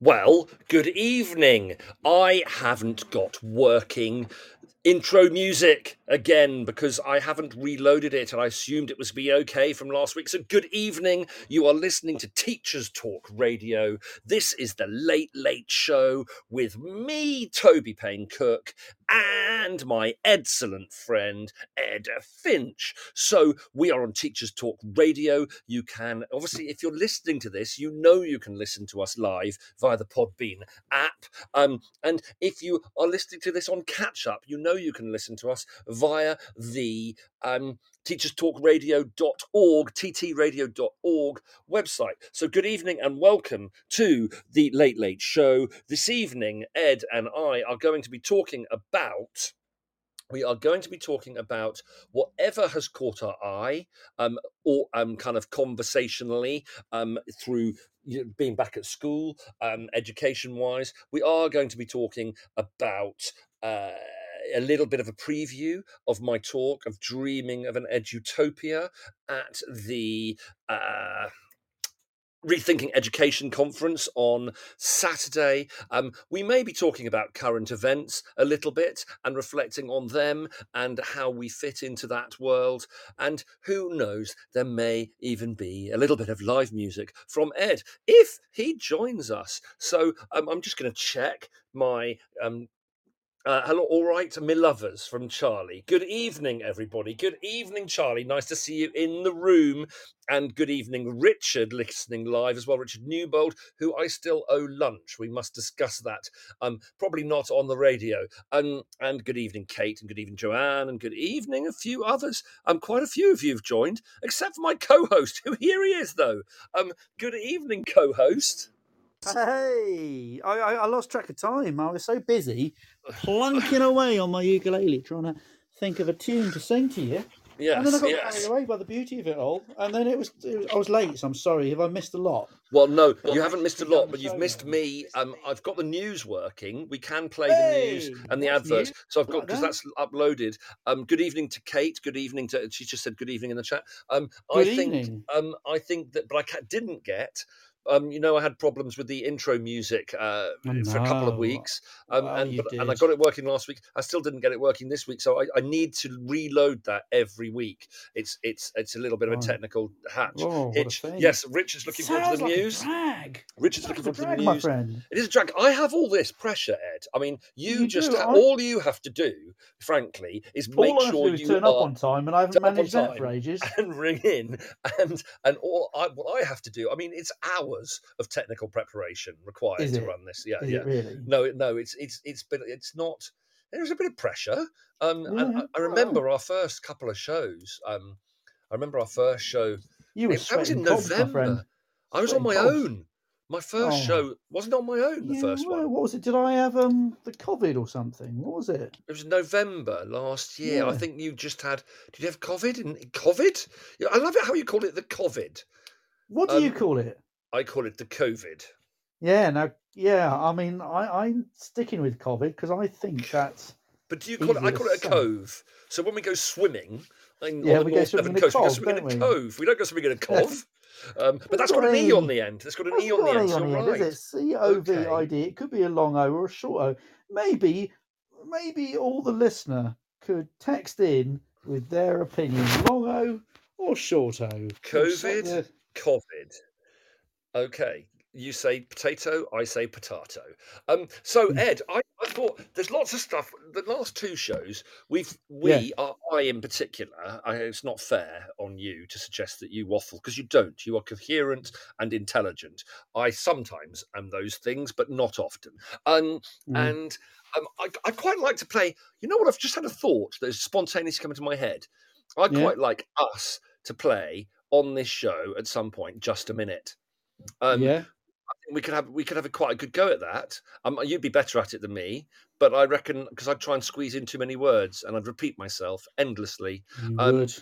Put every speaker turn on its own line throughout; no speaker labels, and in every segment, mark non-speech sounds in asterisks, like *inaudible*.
Well, good evening. I haven't got working intro music again because I haven't reloaded it and I assumed it was be okay from last week. So, good evening. You are listening to Teachers Talk Radio. This is the Late Late Show with me, Toby Payne Cook, and my excellent friend Ed Finch. So, we are on Teachers Talk Radio. You can, obviously, if you're listening to this, you know you can listen to us live via the Podbean app. Um, and if you are listening to this on catch up, you know you can listen to us via the um, teacherstalkradio.org, ttradio.org website. So, good evening and welcome to the Late Late Show. This evening, Ed and I are going to be talking about we are going to be talking about whatever has caught our eye, um, or um, kind of conversationally um, through you know, being back at school, um, education wise. We are going to be talking about. Uh, a little bit of a preview of my talk of dreaming of an edutopia at the uh, Rethinking Education conference on Saturday. Um, we may be talking about current events a little bit and reflecting on them and how we fit into that world. And who knows, there may even be a little bit of live music from Ed if he joins us. So um, I'm just going to check my um, uh, hello, all right, me lovers from Charlie. Good evening, everybody. Good evening, Charlie. Nice to see you in the room. And good evening, Richard, listening live as well. Richard Newbold, who I still owe lunch. We must discuss that. Um, probably not on the radio. Um, and good evening, Kate, and good evening, Joanne, and good evening, a few others. Um, quite a few of you have joined, except for my co-host, *laughs* who here he is, though. Um, good evening, co-host.
Hey, I, I, I lost track of time. I was so busy *laughs* plunking away on my ukulele trying to think of a tune to sing to you. Yes, and then I
Yes,
got
yes.
carried away by the beauty of it all. And then it was, it was I was late, so I'm sorry. Have I missed a lot?
Well, no, you haven't missed a lot, but you've missed me. Um, I've got the news working. We can play the news and the
that's
adverts.
new.
So I've got
Like
because
that.
that's uploaded. Um, good evening to Kate. Good evening to. She just said good evening in the chat. Um,
Good
I think.
evening.
Um, I think that, but I ca- didn't get. Um, you know, I had problems with the intro music uh,
I
for a couple of weeks, um,
Well,
and but, and I got it working last week. I still didn't get it working this week, so I, I need to reload that every week. It's it's it's a little bit of a technical hatch.
Oh, what a
Hitch. Yes, Richard's looking forward to the
like
news.
drag.
Richard's
Sounds
looking
like
forward to the
my
news.
friend.
It is a drag. I have all this pressure, Ed. I mean, you,
You
just
do.
ha- all you have to do, frankly, is make
All I have to
sure
is
you
turn up
are
on time, and I haven't managed that for ages. *laughs*
and ring in and and all I, what I have to do. I mean, it's hours of technical preparation required
Is
to
it?
run this. Yeah,
Is
yeah.
it really?
No, no, it's it's it's been it's not. There's a bit of pressure. Um,
Yeah.
I, I remember our first couple of shows. Um, I remember our first show.
You were
It, that was in
cobs.
November. I was on my
cobs.
own. My first
Oh.
show wasn't on my own. The
Yeah,
first
well,
one.
what was it? Did I have um the COVID or something? What was it?
It was November last year. I think you just had. Did you have COVID? In COVID? I love it how you call it the COVID.
What do you
Um,
call it?
I call it the COVID.
Yeah, now, yeah. I mean, I I'm sticking with COVID because I think *laughs* that's
But do you call it? I call it a cove. So when we go swimming, in,
Yeah,
on the
we go swimming
Devon
in a
coast, we go swimming in a cove. We don't go swimming in a *laughs* cove. Um, but that's got an e on the end. It's got an e on the end.
on end,
right.
is it? C O V. I D. It could be a long O or a short O. Maybe, maybe all the listener could text in with their opinion, long O or short O.
COVID? COVID. Okay. You say potato, I say potato. Um, so
Hmm.
Ed, I, I thought there's lots of stuff. The last two shows, we've we are I in particular. I, it's not fair on you to suggest that you waffle because you don't. You are coherent and intelligent. I sometimes am those things, but not often. Um,
Mm.
and um, I, I quite like to play. You know what? I've just had a thought that's spontaneously come into my head. I'd
Yeah.
quite like us to play on this show at some point, just a minute. Um,
yeah.
I think we could have we could have a quite a good go at that. Um, you'd be better at it than me, but I reckon because I'd try and squeeze in too many words and I'd repeat myself endlessly.
You
um,
would.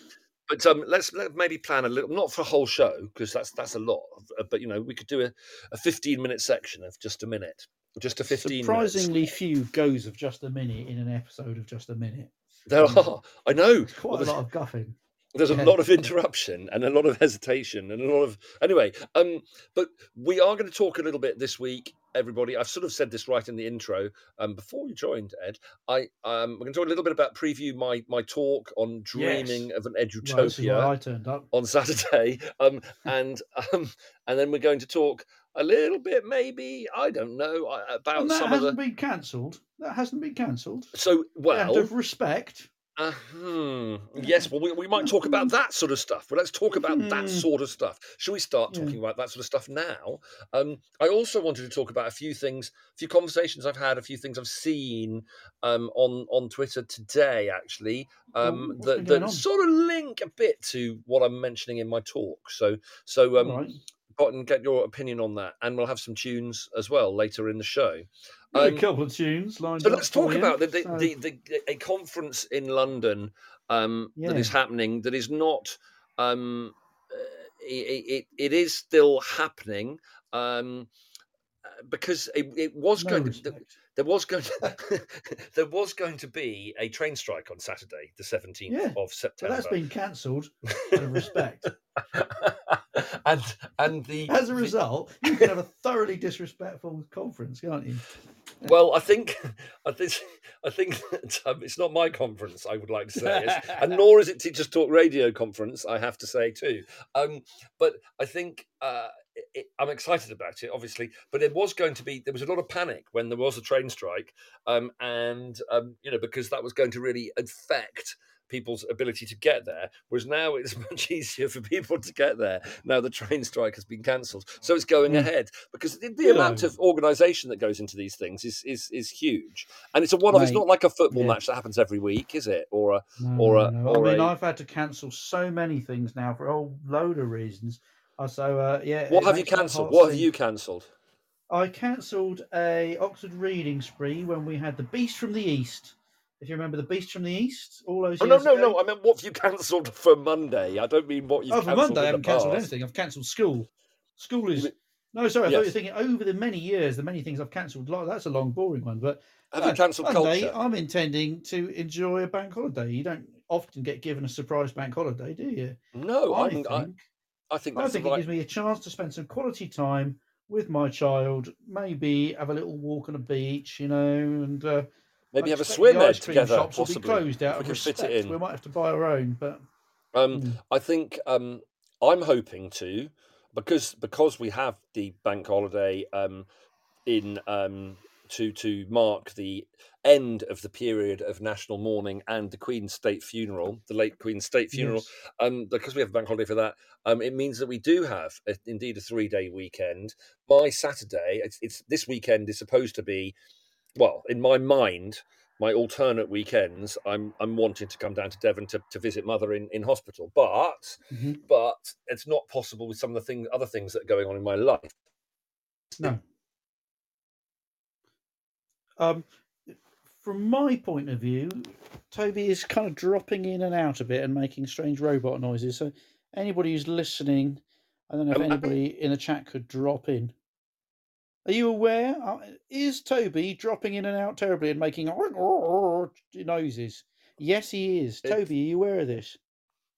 But um, let's let maybe plan a little, not for a whole show because that's that's a lot. uh, But you know, we could do a, a fifteen minute section of just a minute, just a fifteen. minutes.
Surprisingly few goes of just a minute in an episode of just a minute.
There
um,
are. I know.
Quite
Well,
a lot of guffing.
There's a lot of interruption and a lot of hesitation and a lot of anyway um but we are going to talk a little bit this week everybody. I've sort of said this right in the intro um, before you joined, Ed. I um, we're going to talk a little bit about preview my my talk on dreaming
Yes.
of an edutopia
why I turned up.
on Saturday, um, and um, and then we're going to talk a little bit, maybe I don't know uh, about
And that
some of
hasn't
the.
been cancelled. That hasn't been cancelled.
So
Out
well,
of respect.
Uh, hmm, yes. Well, we, we might talk about that sort of stuff. But let's talk about that
Mhm.
sort of stuff. Should we start
Yeah.
talking about that sort of stuff now? Um, I also wanted to talk about a few things, a few conversations I've had, a few things I've seen um, on on Twitter today, actually, um,
what's
that that sort of link a bit to what I'm mentioning in my talk. So so um,
right.
Got and get your opinion on that, and we'll have some tunes as well later in the show. Um,
a couple of tunes lined
so let's talk about the, the,
so-
the, the a conference in London um, that is happening. That is not. Um, uh, it, it, it is still happening um, uh, because it, it was
no
going. To,
respect.
There was going. To, *laughs* there was going to be a train strike on Saturday, the seventeenth
Yeah,
of
But
September.
that's been cancelled *laughs* out of respect.
and and the
As a result, you can have a thoroughly disrespectful conference, can't you?
Well, I think, I think, I think um, it's not my conference. I would like to say, It's- and *laughs* nor is it Teachers Talk Radio conference. I have to say too. Um, but I think uh, it, I'm excited about it, obviously. But there was going to be there was a lot of panic when there was a train strike, um, and um, you know because that was going to really affect people's ability to get there whereas now *laughs* it's much easier for people to get there now the train strike has been cancelled so it's going
Mm.
ahead because the, the
Good
amount of organisation that goes into these things is is, is huge and it's a one-off it's not like a football
yeah.
match that happens every week is it or a
No,
Or a-
no.
or
I mean,
a-
I've had to cancel so many things now for a whole load of reasons. Uh, so uh, yeah.
what have you cancelled what have you cancelled
I cancelled a Oxford reading spree when we had the Beast from the East. If you remember the Beast from the East, all those
oh no no
ago.
no i meant what have you cancelled for monday i don't mean what you've
oh, for
cancelled
Monday, I haven't cancelled anything. I've cancelled school. School is. No, sorry, I thought you were thinking over the many years, the many things I've cancelled. Like, that's a long, boring one. But
have
no,
you cancelled
Monday,
culture
I'm intending to enjoy a bank holiday. You don't often get given a surprise bank holiday, do you?
no
I
i
think.
I, I think
I think it gives me a chance to spend some quality time with my child. Maybe have a little walk on a beach, you know, and uh,
maybe
I
have a swim
the ice cream
together
shops will be
possibly
closed out of
we can fit
respect.
it in
We might have to buy our own, but
Um,
Mm.
I think um, I'm hoping to because because we have the bank holiday um, in um, to to mark the end of the period of national mourning and the Queen's state funeral, the late Queen's state funeral.
yes.
Um, because we have a bank holiday for that, um, it means that we do have a, indeed a three day weekend. My Saturday, it's, it's this weekend is supposed to be, well, in my mind, my alternate weekends. I'm I'm wanting to come down to Devon to, to visit mother in, in hospital, but
Mhm.
but it's not possible with some of the things other things that are going on in my life.
No. Um, from my point of view, Toby is kind of dropping in and out a bit and making strange robot noises. So anybody who's listening, I don't know if
Um,
anybody in the chat could drop in. Are you aware? Uh, Is Toby dropping in and out terribly and making *laughs* noises? Yes, he is. Toby, are you aware of this?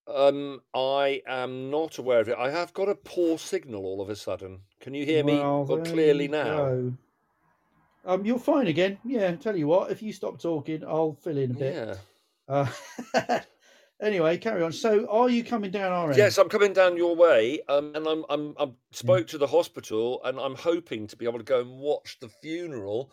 Um, I am not aware of it. I have got a poor signal all of a sudden. Can you hear me
well,
clearly now?
go. Um, you're fine again. Yeah, tell you what, if you stop talking, I'll fill in a bit.
Yeah.
Uh, *laughs* anyway, carry on. So, are you coming down our end?
Yes, I'm coming down your way, um, and I'm I'm I'm spoke to the hospital, and I'm hoping to be able to go and watch the funeral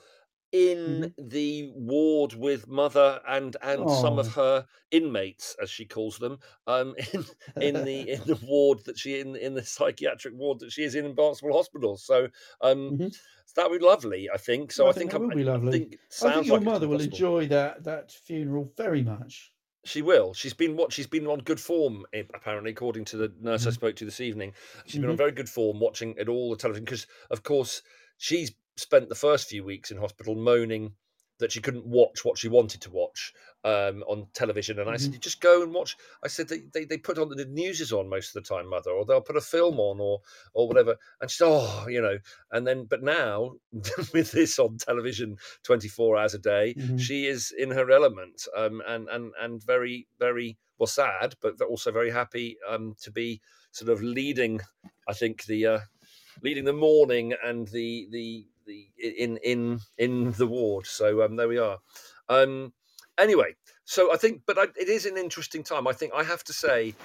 in the ward with mother and and some of her inmates, as she calls them, um, *laughs* in in the *laughs* in the ward that she in in the psychiatric ward that she is in in Barnstaple Hospital. So um,
Mhm.
that would be lovely, I think. So
I
I
think
think,
that
I'm,
will be
I
lovely.
think it
I think your
like
mother will
possible.
enjoy that that funeral very much.
She will. She's been what she's been on good form eh, apparently, according to the nurse I
Mhm.
spoke to this evening. She's been on
Mhm.
very good form, watching it all the television because, of course, she's spent the first few weeks in hospital moaning that she couldn't watch what she wanted to watch um, on television. And I said,
Mhm.
"You just go and watch." I said, "They they, they put on the news is on most of the time, mother, or they'll put a film on, or or whatever." And she said, "Oh, you know." And then, but now *laughs* with this on television twenty four hours a day,
Mhm.
she is in her element, um, and and and very very well sad, but also very happy um, to be sort of leading. I think the uh, leading the morning and the the the in in in the ward. So um, there we are. Um, anyway, so I think, but I, it is an interesting time. I think I have to say,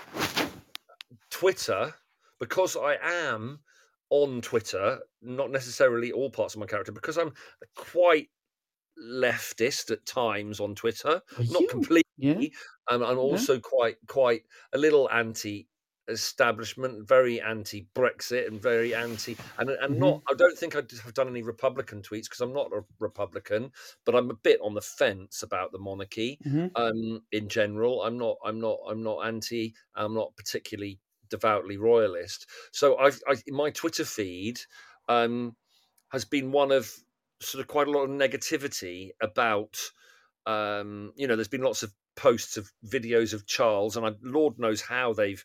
Twitter, because I am on Twitter, not necessarily all parts of my character, because I'm quite leftist at times on Twitter,
Are
not
you?
completely.
Yeah.
Um, I'm also quite quite a little anti establishment, very anti Brexit, and very anti and and
Mhm.
not. I don't think I have done any Republican tweets because I'm not a Republican, but I'm a bit on the fence about the monarchy
Mhm.
um, in general. I'm not. I'm not. I'm not anti. I'm not particularly devoutly royalist. So I've I, my Twitter feed um, has been one of sort of quite a lot of negativity about. Um, you know, there's been lots of posts of videos of Charles, and I, Lord knows how they've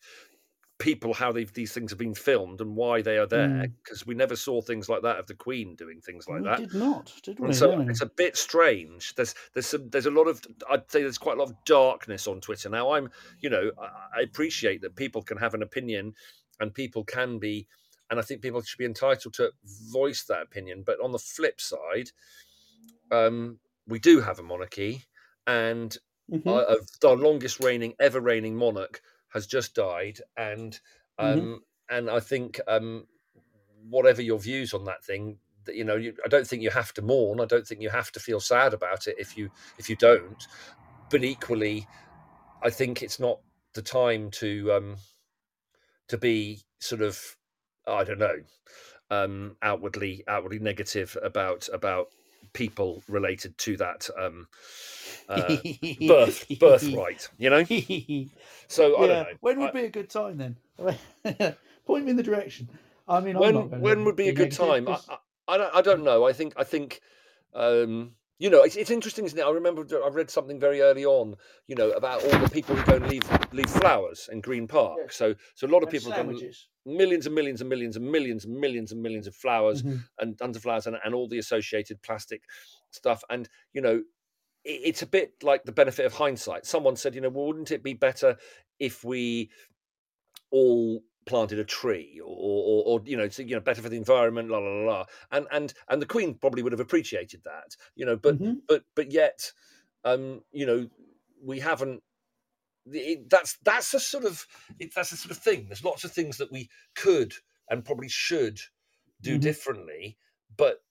people how they've these things have been filmed and why they are there
Mm.
because we never saw things like that of the Queen doing things like
we
that.
did not, did we?
And so
No.
it's a bit strange. There's there's some there's a lot of I'd say there's quite a lot of darkness on Twitter now. I'm you know I, appreciate that people can have an opinion and people can be and I think people should be entitled to voice that opinion. But on the flip side, um, we do have a monarchy, and uh, the longest reigning ever reigning monarch has just died, and um,
Mhm.
and I think um, whatever your views on that thing, that, you know, you, I don't think you have to mourn. I don't think you have to feel sad about it if you if you don't. But equally, I think it's not the time to um, to be sort of I don't know um, outwardly outwardly negative about about people related to that um, *laughs* uh, birth birthright. You know, so I
yeah.
don't know.
When would
I-
be a good time then? *laughs* Point me in the direction. I mean, I'm
when when would be a good time? I, I, I don't I don't know. I think I think um, you know it's, it's interesting, isn't it? I remember I read something very early on, you know, about all the people who go and leave leave flowers in Green Park.
Yes.
So so a lot of
and
people have done millions and millions and millions and millions and millions and millions of flowers
Mhm.
and tons of flowers and, and all the associated plastic stuff. And you know, it, it's a bit like the benefit of hindsight. Someone said, you know, well, wouldn't it be better if we all planted a tree or, or, or you know, so, you know, better for the environment, la la la la. And and and the Queen probably would have appreciated that, you know, but
Mhm.
but but yet, um, you know, we haven't. It, that's that's a sort of it, that's a sort of thing. There's lots of things that we could and probably should do
Mhm.
differently, but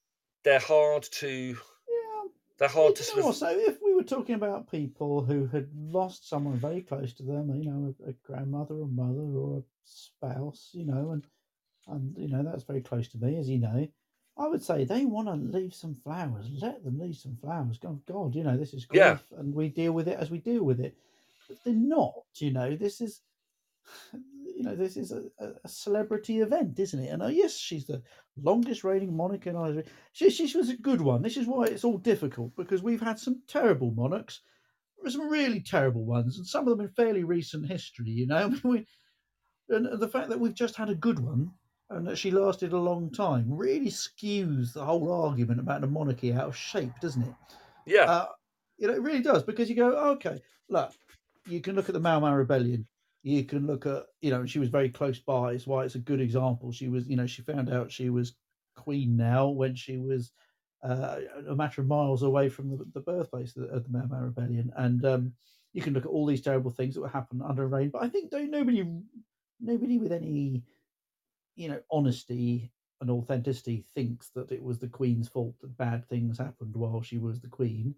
they're hard to
Yeah,
they're hard to sort of
so if we were talking about people who had lost someone very close to them, you know, a, a grandmother or mother or a spouse, you know, and and you know that's very close to me, as you know. I would say they want to leave some flowers. Let them leave some flowers. God, God, you know, this is grief,
Yeah.
and we deal with it as we deal with it. But they're not. You know, this is, you know, this is a, a a celebrity event, isn't it? And uh, yes, she's the longest reigning monarch in Ireland. She, she was a good one. This is why it's all difficult because we've had some terrible monarchs, some really terrible ones, and some of them in fairly recent history. You know, *laughs* we, and the fact that we've just had a good one and that she lasted a long time really skews the whole argument about the monarchy out of shape, doesn't it?
yeah
Uh, you know, it really does because you go, okay, look, you can look at the Mau Mau Rebellion. You can look at, you know, she was very close by. It's why it's a good example. She was, you know, she found out she was queen now when she was uh, a matter of miles away from the, the birthplace of the, of Rebellion. And um, you can look at all these terrible things that would happen under reign. But I think nobody, nobody with any, you know, honesty and authenticity thinks that it was the Queen's fault that bad things happened while she was the Queen.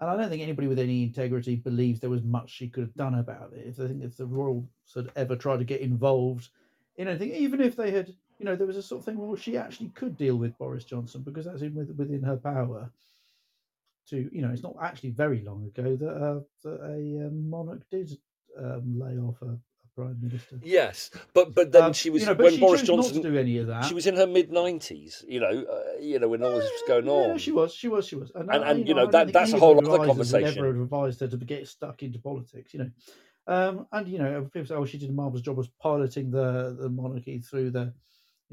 And I don't think anybody with any integrity believes there was much she could have done about it. If they think if the royal had ever tried to get involved in anything, even if they had, you know, there was a sort of thing. Well, she actually could deal with Boris Johnson because that's in with, within her power. To you know, it's not actually very long ago that, uh, that a um, monarch did um, lay off a prime minister.
yes but but then
Um,
she was
you know,
when
she
Boris Johnson
do any of that.
she was in her mid nineties you know uh, you know when all this was going
Yeah,
on
she was, she was, she was,
And- and, you know, that- that's a whole
of
other conversation.
Ever have advised her to get stuck into politics, you know. Um, and you know, people say, "Oh, she did a marvelous job of piloting the the monarchy through the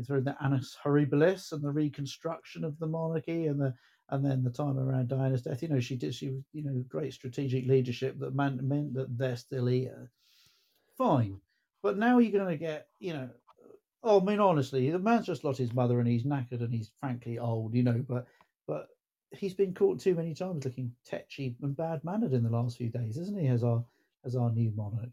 through the annus horribilis and the reconstruction of the monarchy and the and then the time around Diana's death. You know, she did, she was, you know, great strategic leadership that meant meant that they're still here. Fine, but now you're going to get, you know, Oh, I mean, honestly, the man's just lost his mother, and he's knackered, and he's frankly old, you know. But but he's been caught too many times looking tetchy and bad mannered in the last few days, isn't he? As our as our new monarch,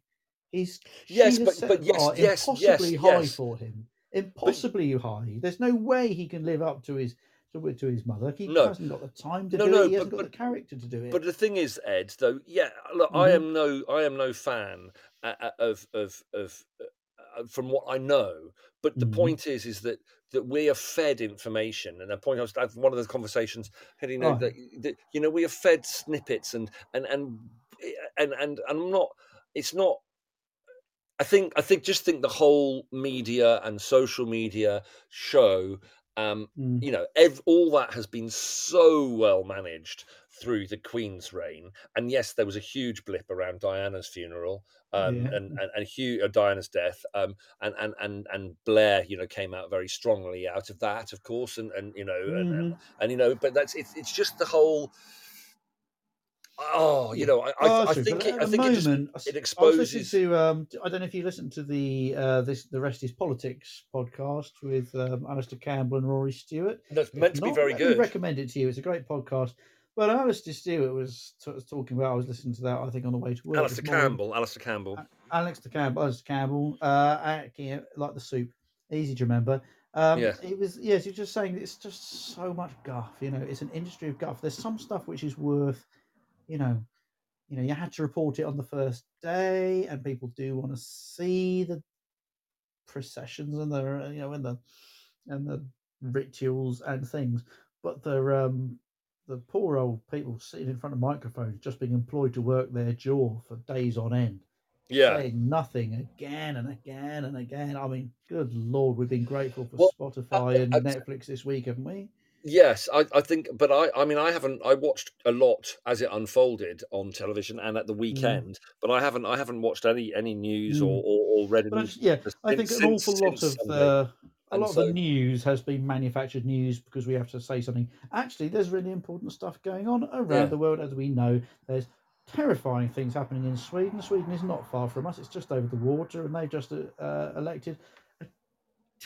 he's
Yes, but but yes, yes,
impossibly
yes,
high
yes.
for him,
But
impossibly high. There's no way he can live up to his to, to his mother. He
no,
hasn't got the time to
no,
do it.
no.
He hasn't
But
the character to do it.
but the thing is, Ed, though, yeah. Look, I
hmm
am no, I am no fan uh, uh, of of of uh, from what I know. But the
hmm
point is, is that that we are fed information, and the point I was having one of those conversations, you know,
Right.
that, that you know we are fed snippets, and and and eh, and and I'm not. It's not. I think I think just think the whole media and social media show, um,
Mm.
you know, ev- all that has been so well managed through the Queen's reign. And yes, there was a huge blip around Diana's funeral, um,
Yeah.
and and, and Hugh, uh, Diana's death, um, and and and and Blair, you know, came out very strongly out of that, of course, and and you know, and and,
hmm
and you know, but that's it's it's just the whole. Oh, you know, I I,
Oh,
I
true.
think it, I
the
think it just
moment, I
it
s- I was listening to um, I don't know if you listened to the uh, this the rest is politics podcast with um, Alastair Campbell and Rory Stewart.
That's meant to be very good.
recommend it to you. It's a great podcast. But Alistair Stewart was, t- was talking about. I was listening to that. I think on the way to work
Alistair
morning.
Campbell, Alastair Campbell.
A- Alex Campbell, Alastair Campbell, uh, like the soup, easy to remember. Um,
Yeah,
it was yes, you're just saying it's just so much guff. You know, it's an industry of guff. There's some stuff which is worth, you know, you know, you had to report it on the first day, and people do want to see the processions and the you know and the and the rituals and things, but the um the poor old people sitting in front of microphones just being employed to work their jaw for days on end,
yeah.
saying nothing again and again and again. I mean, good lord, we've been grateful for
Well, I,
Spotify and
I,
Netflix this week, haven't we?
Yes, I, I think, but I, I mean, I haven't. I watched a lot as it unfolded on television and at the
Mm,
weekend, but I haven't. I haven't watched any any news or
mm.
or, or read
But I yeah,
news
I think
since
an
since
awful lot
since
of the a lot of the news has been manufactured news because we have to say something. Actually, there's really important stuff going on around
yeah,
the world, as we know. There's terrifying things happening in Sweden. Sweden is not far from us; it's just over the water, and they've just uh, uh, elected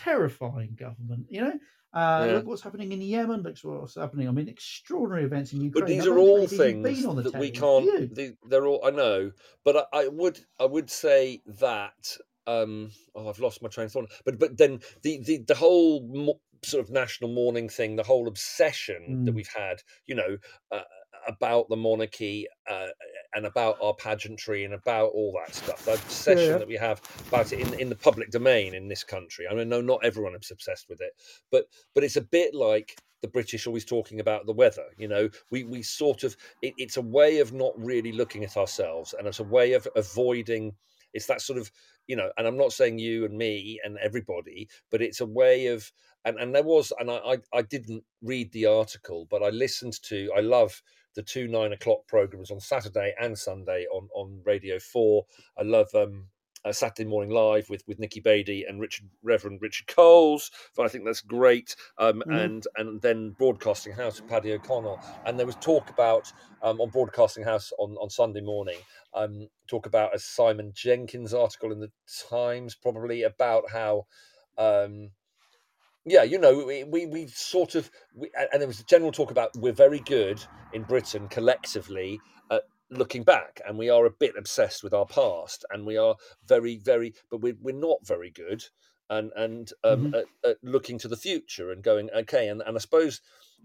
terrifying government. You know, uh,
yeah.
look what's happening in Yemen. Look what's happening. I mean, extraordinary events in Ukraine. But
these are all things that we can't. They, they're all. I know, but I, I would. I would say that. Um, oh, I've lost my train of thought. But but then the the the whole mo- sort of national mourning thing, the whole obsession that
Mm,
we've had, you know, uh, about the monarchy uh, and about our pageantry and about all that stuff. The
yeah,
obsession
yeah.
that we have about it in in the public domain in this country. I mean, no, not everyone is obsessed with it, but but it's a bit like the British always talking about the weather. You know, we we sort of it, it's a way of not really looking at ourselves, and it's a way of avoiding. It's that sort of you know, and I'm not saying you and me and everybody, but it's a way of and and there was and I I, I didn't read the article, but I listened to. I love the two nine o'clock programs on Saturday and Sunday on on Radio Four. I love um uh, Saturday Morning Live with with Nikki Bedi and Richard Reverend Richard Coles. So I think that's great. Um,
Mhm.
and and then Broadcasting House with Paddy O'Connell. And there was talk about um, on Broadcasting House on on Sunday morning. Um, talk about a Simon Jenkins article in the Times, probably about how. Um, yeah, you know, we we, we sort of, we, and there was a general talk about we're very good in Britain collectively at looking back, and we are a bit obsessed with our past, and we are very, very, but we're we're not very good, and and um,
Mhm.
at, at looking to the future and going okay, and and I suppose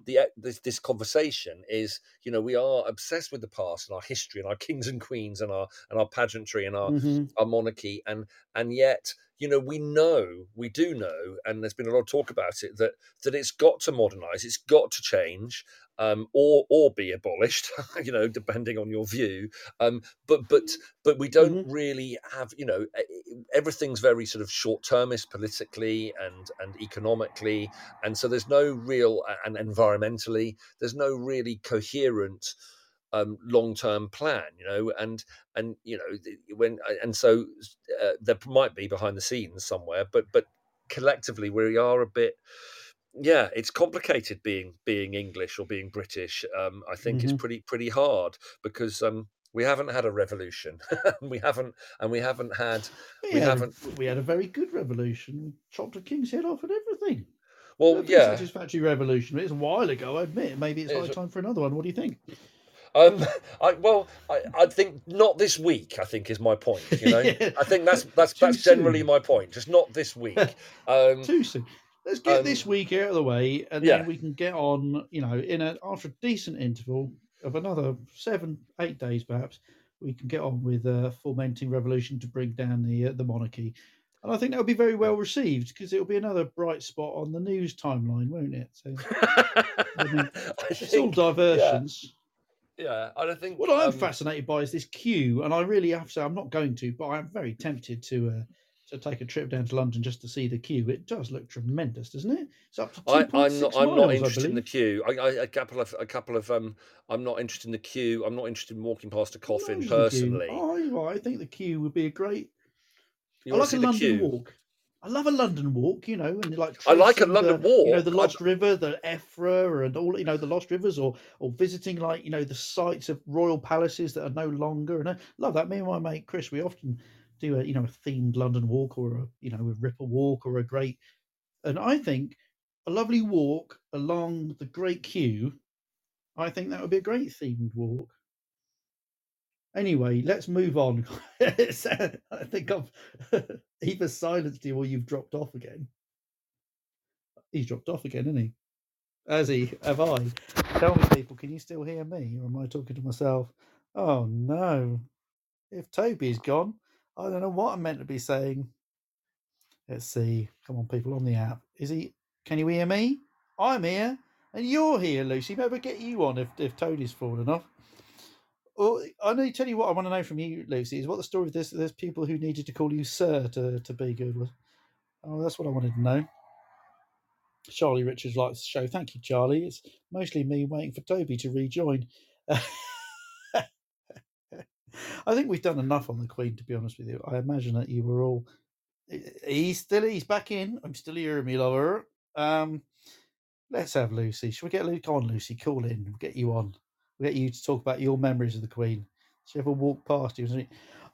the uh, this this conversation is, you know, we are obsessed with the past and our history and our kings and queens and our and our pageantry and our
Mhm.
our monarchy and and yet you know we know we do know and there's been a lot of talk about it that that it's got to modernize it's got to change um, or or be abolished *laughs* you know depending on your view. Um, but but but we don't
Mhm.
really have you know everything's very sort of short termist politically and and economically. And so there's no real and environmentally there's no really coherent um, long-term plan you know? And and you know when and so uh, there might be behind the scenes somewhere but but collectively we are a bit yeah it's complicated being being english or being british um, i think it's
Mhm.
pretty pretty hard because um We haven't had a revolution. *laughs* we haven't, and we haven't had.
We,
We
had
haven't-
A, we had a very good revolution. We chopped a king's head off and everything.
Well,
Perfectly
yeah.
satisfactory revolution. It's a while ago, I admit. Maybe it's
It
high time for another one. What do you think?
Um, *laughs* I well, I, I think not this week. I think is my point. You *laughs* know,
Yeah.
I think that's that's that's generally my point. Just not this week. Um,
Too soon. Let's get
um,
this week out of the way, and
yeah.
then we can get on. You know, in a after a decent interval of another seven, eight days, perhaps we can get on with uh, fomenting revolution to bring down the uh, the monarchy. And I think that'll be very well received because it'll be another bright spot on the news timeline, won't it? So *laughs*
I
mean,
think,
it's all diversions.
yeah, I don't think
What I'm
um,
fascinated by is this queue, and I really have to say I'm not going to, but I'm very tempted to uh, to take a trip down to London just to see the queue. It does look tremendous, doesn't it? It's up to
I, I'm, not. I'm
miles,
not
I
interested in the queue. I, I, a couple of a couple of um. I'm not interested in the queue. I'm not interested in walking past a
I'm not
coffin personally.
I, I think the queue would be a great.
You
I like a London
queue?
walk. I love a London walk, you know, and like
I like a London
the, You know,
walk.
the
I-
Lost River, the Effra, and all you know, the Lost Rivers, or or visiting like you know the sites of royal palaces that are no longer. And I love that. Me and my mate Chris, we often do a you know a themed London walk or a you know a Ripper walk or a great. And I think a lovely walk along the Great Queue. I think that would be a great themed walk. Anyway, let's move on. *laughs* Uh, I think I've *laughs* either silenced you or you've dropped off again. He's dropped off again, isn't he? Has he? Have I? Tell me, people, can you still hear me? Or am I talking to myself? Oh no. If Toby's gone, I don't know what I'm meant to be saying. Let's see. Come on, people on the app. Is he can you hear me? I'm here. And you're here, Lucy. Maybe get you on if, if Tony's fallen off. Well, I know. Tell you what, I want to know from you, Lucy, is what the story of this. There's people who needed to call you sir to, to be good with. Oh, that's what I wanted to know. Charlie Richards likes the show. Thank you, Charlie. It's mostly me waiting for Toby to rejoin. *laughs* I think we've done enough on the Queen, to be honest with you. I imagine that you were all. He's still he's back in. I'm still here, me lover. Um, let's have Lucy. Shall we get Luke on, Lucy? Call in. We'll get you on. We'll get you to talk about your memories of the Queen. She ever walked past you? The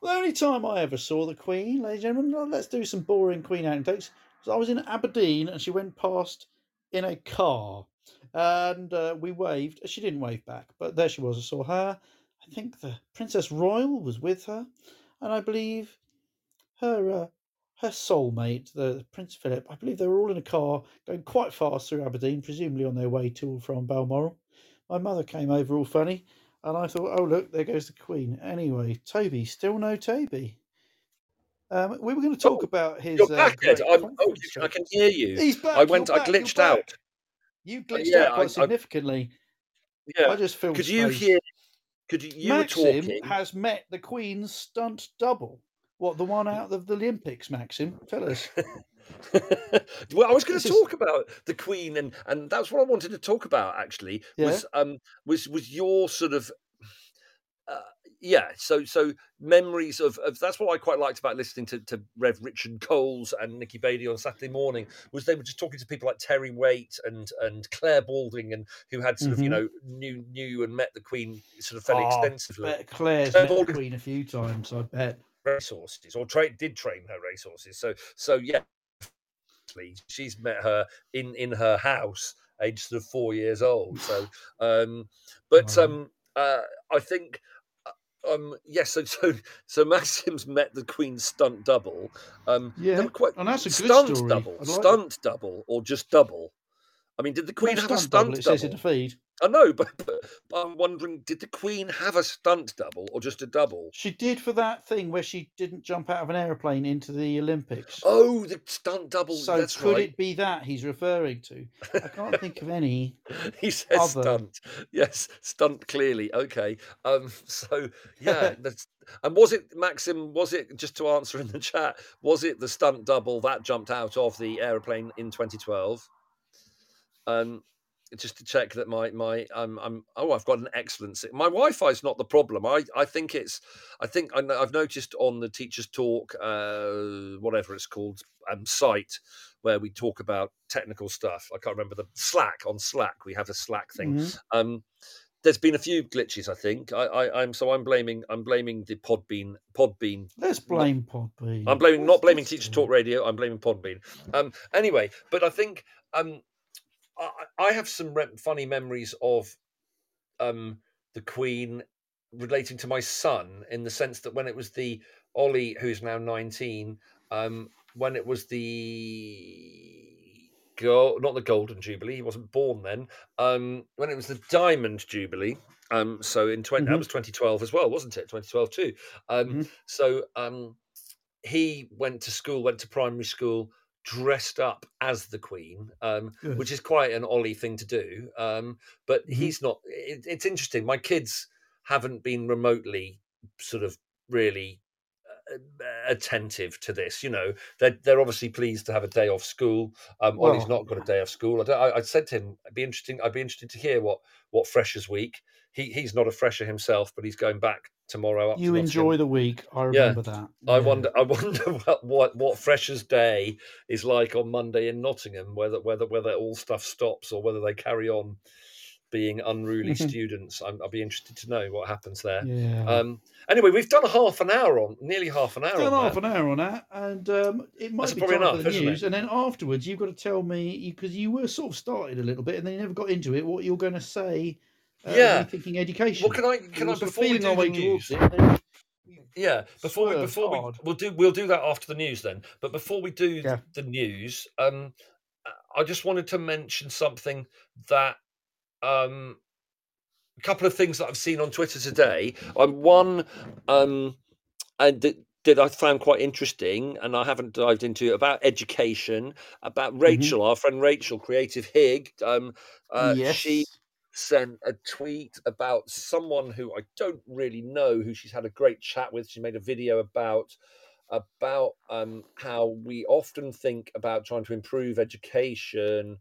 only time I ever saw the Queen, ladies and gentlemen, let's do some boring Queen anecdotes. Was I was in Aberdeen and she went past in a car, and uh, we waved. She didn't wave back, but there she was. I saw her. I think the Princess Royal was with her, and I believe her uh, her soulmate, the Prince Philip. I believe they were all in a car going quite fast through Aberdeen, presumably on their way to or from Balmoral. My mother came over all funny, and I thought, oh look, there goes the Queen. Anyway, Toby, still no Toby. Um, we were going to talk
Oh,
about his.
You're
uh,
back. I'm, oh, I can hear you.
He's back.
I went.
you're
I glitched out.
You
Uh,
glitched
yeah,
out quite
I- I-
significantly.
Yeah.
I just feel.
Could you hear? Could you? You
Maxim has met the Queen's stunt double. What the one out of the Olympics, Maxim? Tell us. *laughs*
well, I was going to talk about the Queen, and and that's what I wanted to talk about. Actually, was um was was your sort of. Yeah, so so memories of, of that's what I quite liked about listening to, to Rev Richard Coles and Nikki Bailey on Saturday morning was they were just talking to people like Terry Waite and and Clare Balding and who had sort of you
Mhm.
know knew knew and met the Queen sort of fairly
Oh,
extensively
Clare's
Clare
met the Queen a few times. I bet.
racehorses or tra- did train her racehorses. So so yeah, she's met her in in her house, aged sort of four years old. So um, but um, uh, I think. Um. Yes. so so so Maxim's met the Queen's stunt double. Um.
Yeah,
quite
and that's a good
stunt
story.
double,
like-
stunt double, or just double. I mean, did the Queen
No,
have a
stunt double, It
double?
says in the feed.
I know, but, but, but I'm wondering, did the Queen have a stunt double or just a double?
She did for that thing where she didn't jump out of an aeroplane into the Olympics.
Oh, the stunt double.
so could
right.
it be that he's referring to? I can't think of any. *laughs*
he says
other-
stunt. Yes, stunt clearly. Okay. Um so yeah, *laughs* that's and was it Maxim, was it just to answer in the chat, was it the stunt double that jumped out of the aeroplane in 2012? Um just to check that my my um I'm oh I've got an excellent my Wi-Fi is not the problem. I I think it's I think I I've noticed on the teachers talk uh whatever it's called um site where we talk about technical stuff. I can't remember the Slack on Slack. We have a Slack thing.
Mhm.
Um, there's been a few glitches. I think I, I I'm so I'm blaming I'm blaming the Podbean Podbean.
Let's blame Podbean.
I'm blaming not blaming Teacher. Talk Radio. I'm blaming Podbean. Um. Anyway, but I think um, I, I have some re- funny memories of um the Queen relating to my son in the sense that when it was the Ollie, who's now 19, um, when it was the gold, not the Golden Jubilee, he wasn't born then. Um, when it was the Diamond Jubilee, um, so in 20, that
Mhm.
was 2012 as well, wasn't it? 2012 too. Um,
Mhm.
So um, he went to school, went to primary school, dressed up as the Queen, um, which is quite an Ollie thing to do. Um, but
Mhm.
he's not. It, it's interesting. My kids haven't been remotely sort of really uh, attentive to this. You know, they're they're obviously pleased to have a day off school. Um, Ollie's not got a day off school. I, don't, I, I said to him, "I'd be interesting. I'd be interested to hear what what Freshers Week." He he's not a fresher himself, but he's going back tomorrow. Up to
You
Nottingham.
enjoy the week. I
Yeah.
remember that.
I
Yeah.
wonder. I *laughs* wonder what, what what Freshers' Day is like on Monday in Nottingham. Whether whether whether all stuff stops or whether they carry on being unruly *laughs* students. I'm, I'll be interested to know what happens there.
Yeah.
Um, anyway, we've done a half an hour on, nearly half an hour.
Done
on
half
that.
an hour on that, and um, it might
That's
be time for the news.
it?
And then afterwards, you've got to tell me because you were sort of started a little bit, and then you never got into it. What you're going to say? Uh,
Yeah.
rethinking education.
Well, can I can I before we do the news?
it, we-
Yeah, before we before we
hard.
we'll do we'll do that after the news then. But before we do
Yeah.
the news, um, I just wanted to mention something that um, a couple of things that I've seen on Twitter today. Um, one, um, and that, that I found quite interesting, and I haven't dived into about education. About
Mm-hmm.
Rachel, our friend Rachel, Creative Hig. Um, uh,
yes.
she sent a tweet about someone who I don't really know who she's had a great chat with. She made a video about about um, how we often think about trying to improve education.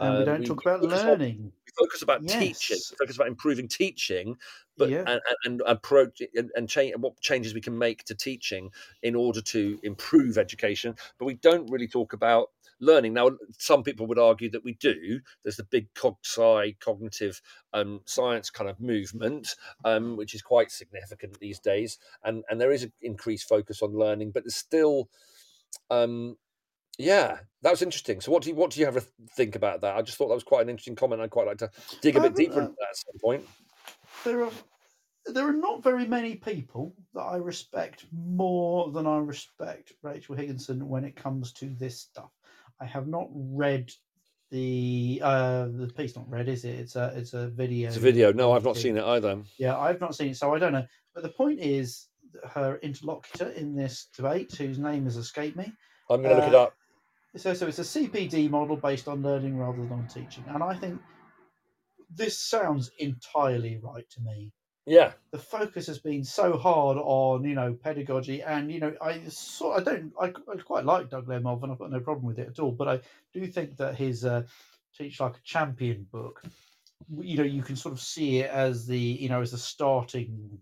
And we
um,
don't talk about
on-
learning.
we focus about teaching, we focus about improving teaching, but
Yeah.
and, and, and approach and, and change what changes we can make to teaching in order to improve education. But we don't really talk about learning. Now, some people would argue that we do. There's the big CogSci cognitive um, science kind of movement, um, which is quite significant these days, and and there is an increased focus on learning, but there's still. Um, yeah, that was interesting. So, what do you what do you have to think about that? I just thought that was quite an interesting comment. I'd quite like to dig a bit deeper
uh,
into that at some point.
there are there are not very many people that I respect more than I respect Rachel Higginson when it comes to this stuff. I have not read the uh the piece not read is it it's a it's a video
It's a video. No, I've not seen it either.
yeah i've not seen it so i don't know but the point is her interlocutor in this debate whose name has escaped me
I'm going to look it
Uh,
up.
So so it's a cpd model based on learning rather than on teaching. And i think this sounds entirely right to me.
Yeah,
the focus has been so hard on you know pedagogy and you know i sort i don't i, I quite like doug lemov and i've got no problem with it at all but i do think that his uh, teach like a champion book you know you can sort of see it as the you know as the starting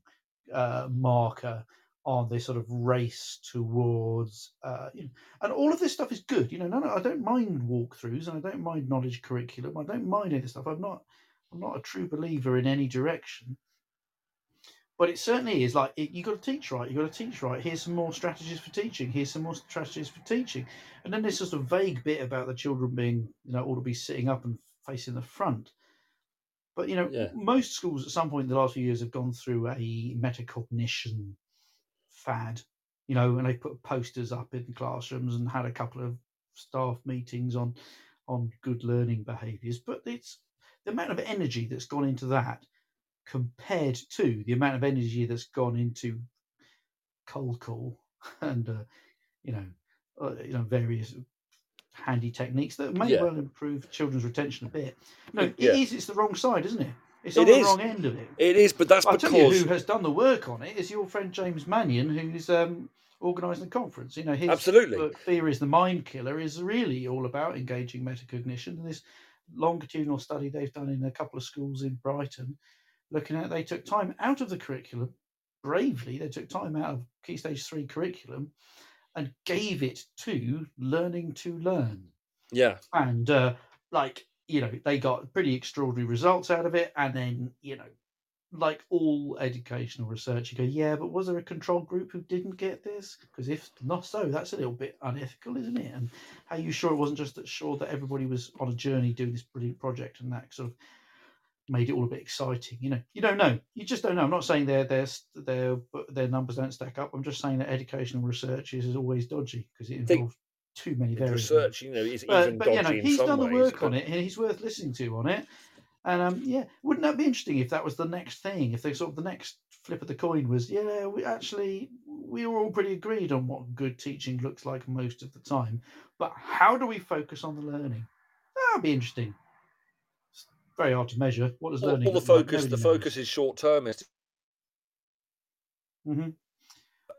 uh, marker on this sort of race towards uh, you know, and all of this stuff is good you know no, no i don't mind walkthroughs and i don't mind knowledge curriculum i don't mind any of this stuff i'm not i'm not a true believer in any direction but it certainly is like it, you got to teach right. You got to teach right. Here's some more strategies for teaching. Here's some more strategies for teaching. And then there's just a vague bit about the children being, you know, ought to be sitting up and facing the front. But you know,
Yeah.
most schools at some point in the last few years have gone through a metacognition fad. You know, and they put posters up in classrooms and had a couple of staff meetings on on good learning behaviours. But it's the amount of energy that's gone into that compared to the amount of energy that's gone into cold call *laughs* and uh, you know uh, you know various handy techniques that may
Yeah.
well improve children's retention a bit. No, it
yeah.
is. It's the wrong side, isn't it? It's
It
the
is.
wrong end of it.
it is, but that's
I'll tell you
because
who has done the work on it is your friend James Mannion, who's um, organising the conference. You know, his
Absolutely.
book Fear is the Mind Killer is really all about engaging metacognition. And this longitudinal study they've done in a couple of schools in Brighton, looking at they took time out of the curriculum bravely. They took time out of Key Stage Three curriculum and gave it to learning to learn
yeah,
and uh, like you know, they got pretty extraordinary results out of it. And then, you know, like all educational research, you go, yeah, but was there a control group who didn't get this? Because if not so, that's a little bit unethical, isn't it? And how you sure it wasn't just that sure that everybody was on a journey doing this brilliant project and that sort of made it all a bit exciting? You know, you don't know. You just don't know. I'm not saying their their their their numbers don't stack up. I'm just saying that educational research is, is always dodgy because it involves too many variables.
Research, you know, is
but,
even
but you know, he's done the work
but-
on it, and he's worth listening to on it. And um, yeah, wouldn't that be interesting if that was the next thing? If they sort of the next flip of the coin was, yeah, we actually we were all pretty agreed on what good teaching looks like most of the time, but how do we focus on the learning? That'd be interesting. It's very hard to measure. What does learning?
all the
look like?
focus, the
knows.
focus is short termist.
Mhm.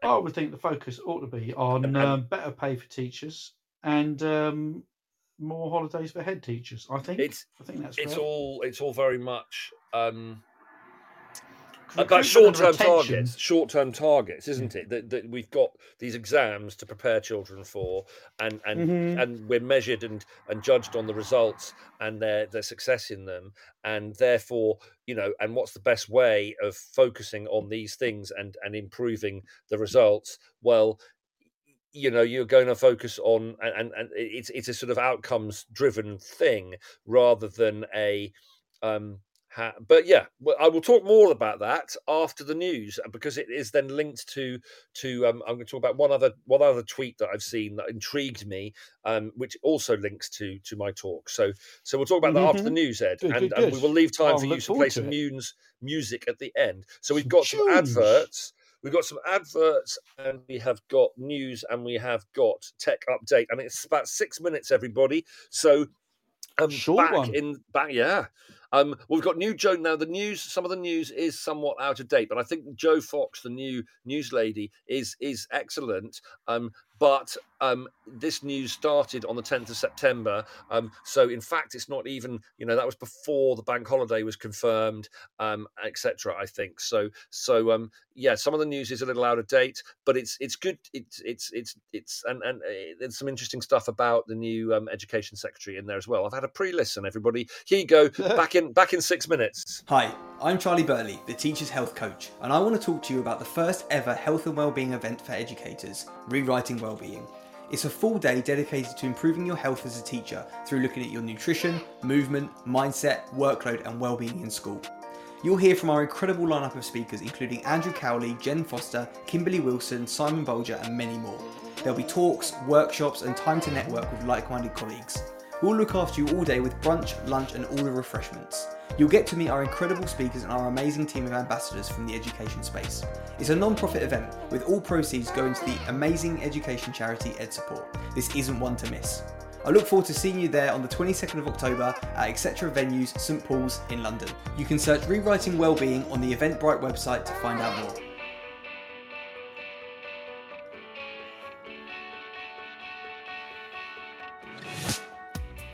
I would think the focus ought to be on um, better pay for teachers and um, more holidays for head teachers. I think
It's
I think that's
it's
fair.
all it's all very much um, about short-term targets. Short-term targets, isn't it? That, that we've got these exams to prepare children for, and and
Mhm.
and we're measured and and judged on the results and their their success in them, and therefore, you know, and what's the best way of focusing on these things and and improving the results? Well, you know you're going to focus on and, and and it's it's a sort of outcomes driven thing rather than a um ha- but yeah i will talk more about that after the news uh, because it is then linked to to um, i'm going to talk about one other one other tweet that i've seen that intrigued me um which also links to to my talk so so we'll talk about that after the
Mhm.
news ed
Good,
and,
good,
and we will leave time
I'll
for you to play
to
some news music at the end so we've got some adverts We've got some adverts and we have got news and we have got tech update. And it's about six minutes, everybody. So um,
Short
back
one.
in back, yeah. Um, we've got new Joe now. The news, some of the news is somewhat out of date, but I think Joe Fox, the new news lady, is is excellent. Um, but um, this news started on the 10th of September. Um, so in fact, it's not even you know that was before the bank holiday was confirmed, um, etc. I think so. So um, yeah, some of the news is a little out of date, but it's it's good. It's it's it's it's and and uh, there's some interesting stuff about the new um, education secretary in there as well. I've had a pre-listen, everybody. Here you go. *laughs* back in back in six minutes.
Hi, I'm Charlie Burley, the Teacher's Health Coach, and I want to talk to you about the first ever health and wellbeing event for educators, Rewriting Wellbeing. It's a full day dedicated to improving your health as a teacher through looking at your nutrition, movement, mindset, workload, and wellbeing in school. You'll hear from our incredible lineup of speakers, including Andrew Cowley, Jen Foster, Kimberly Wilson, Simon Bolger, and many more. There'll be talks, workshops, and time to network with like minded colleagues. We'll look after you all day with brunch, lunch, and all the refreshments. You'll get to meet our incredible speakers and our amazing team of ambassadors from the education space. It's a non profit event with all proceeds going to the amazing education charity Ed Support. This isn't one to miss. I look forward to seeing you there on the 22nd of October at Etc. Venues, St Paul's in London. You can search Rewriting Wellbeing on the Eventbrite website to find out more.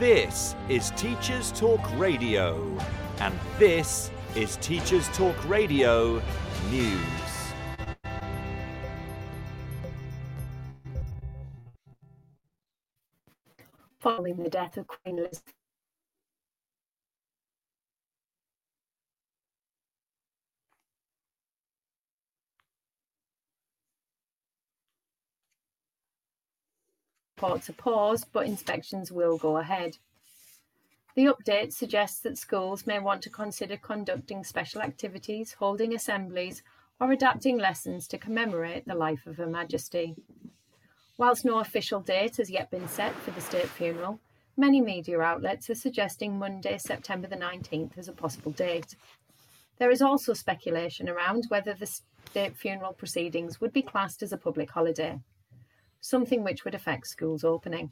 This is Teachers Talk Radio, and this is Teachers Talk Radio News.
following the death of Queen Elizabeth. Reports are paused, but inspections will go ahead. The update suggests that schools may want to consider conducting special activities, holding assemblies, or adapting lessons to commemorate the life of Her Majesty. Whilst no official date has yet been set for the state funeral, many media outlets are suggesting Monday, September the 19th as a possible date. There is also speculation around whether the state funeral proceedings would be classed as a public holiday, something which would affect schools opening.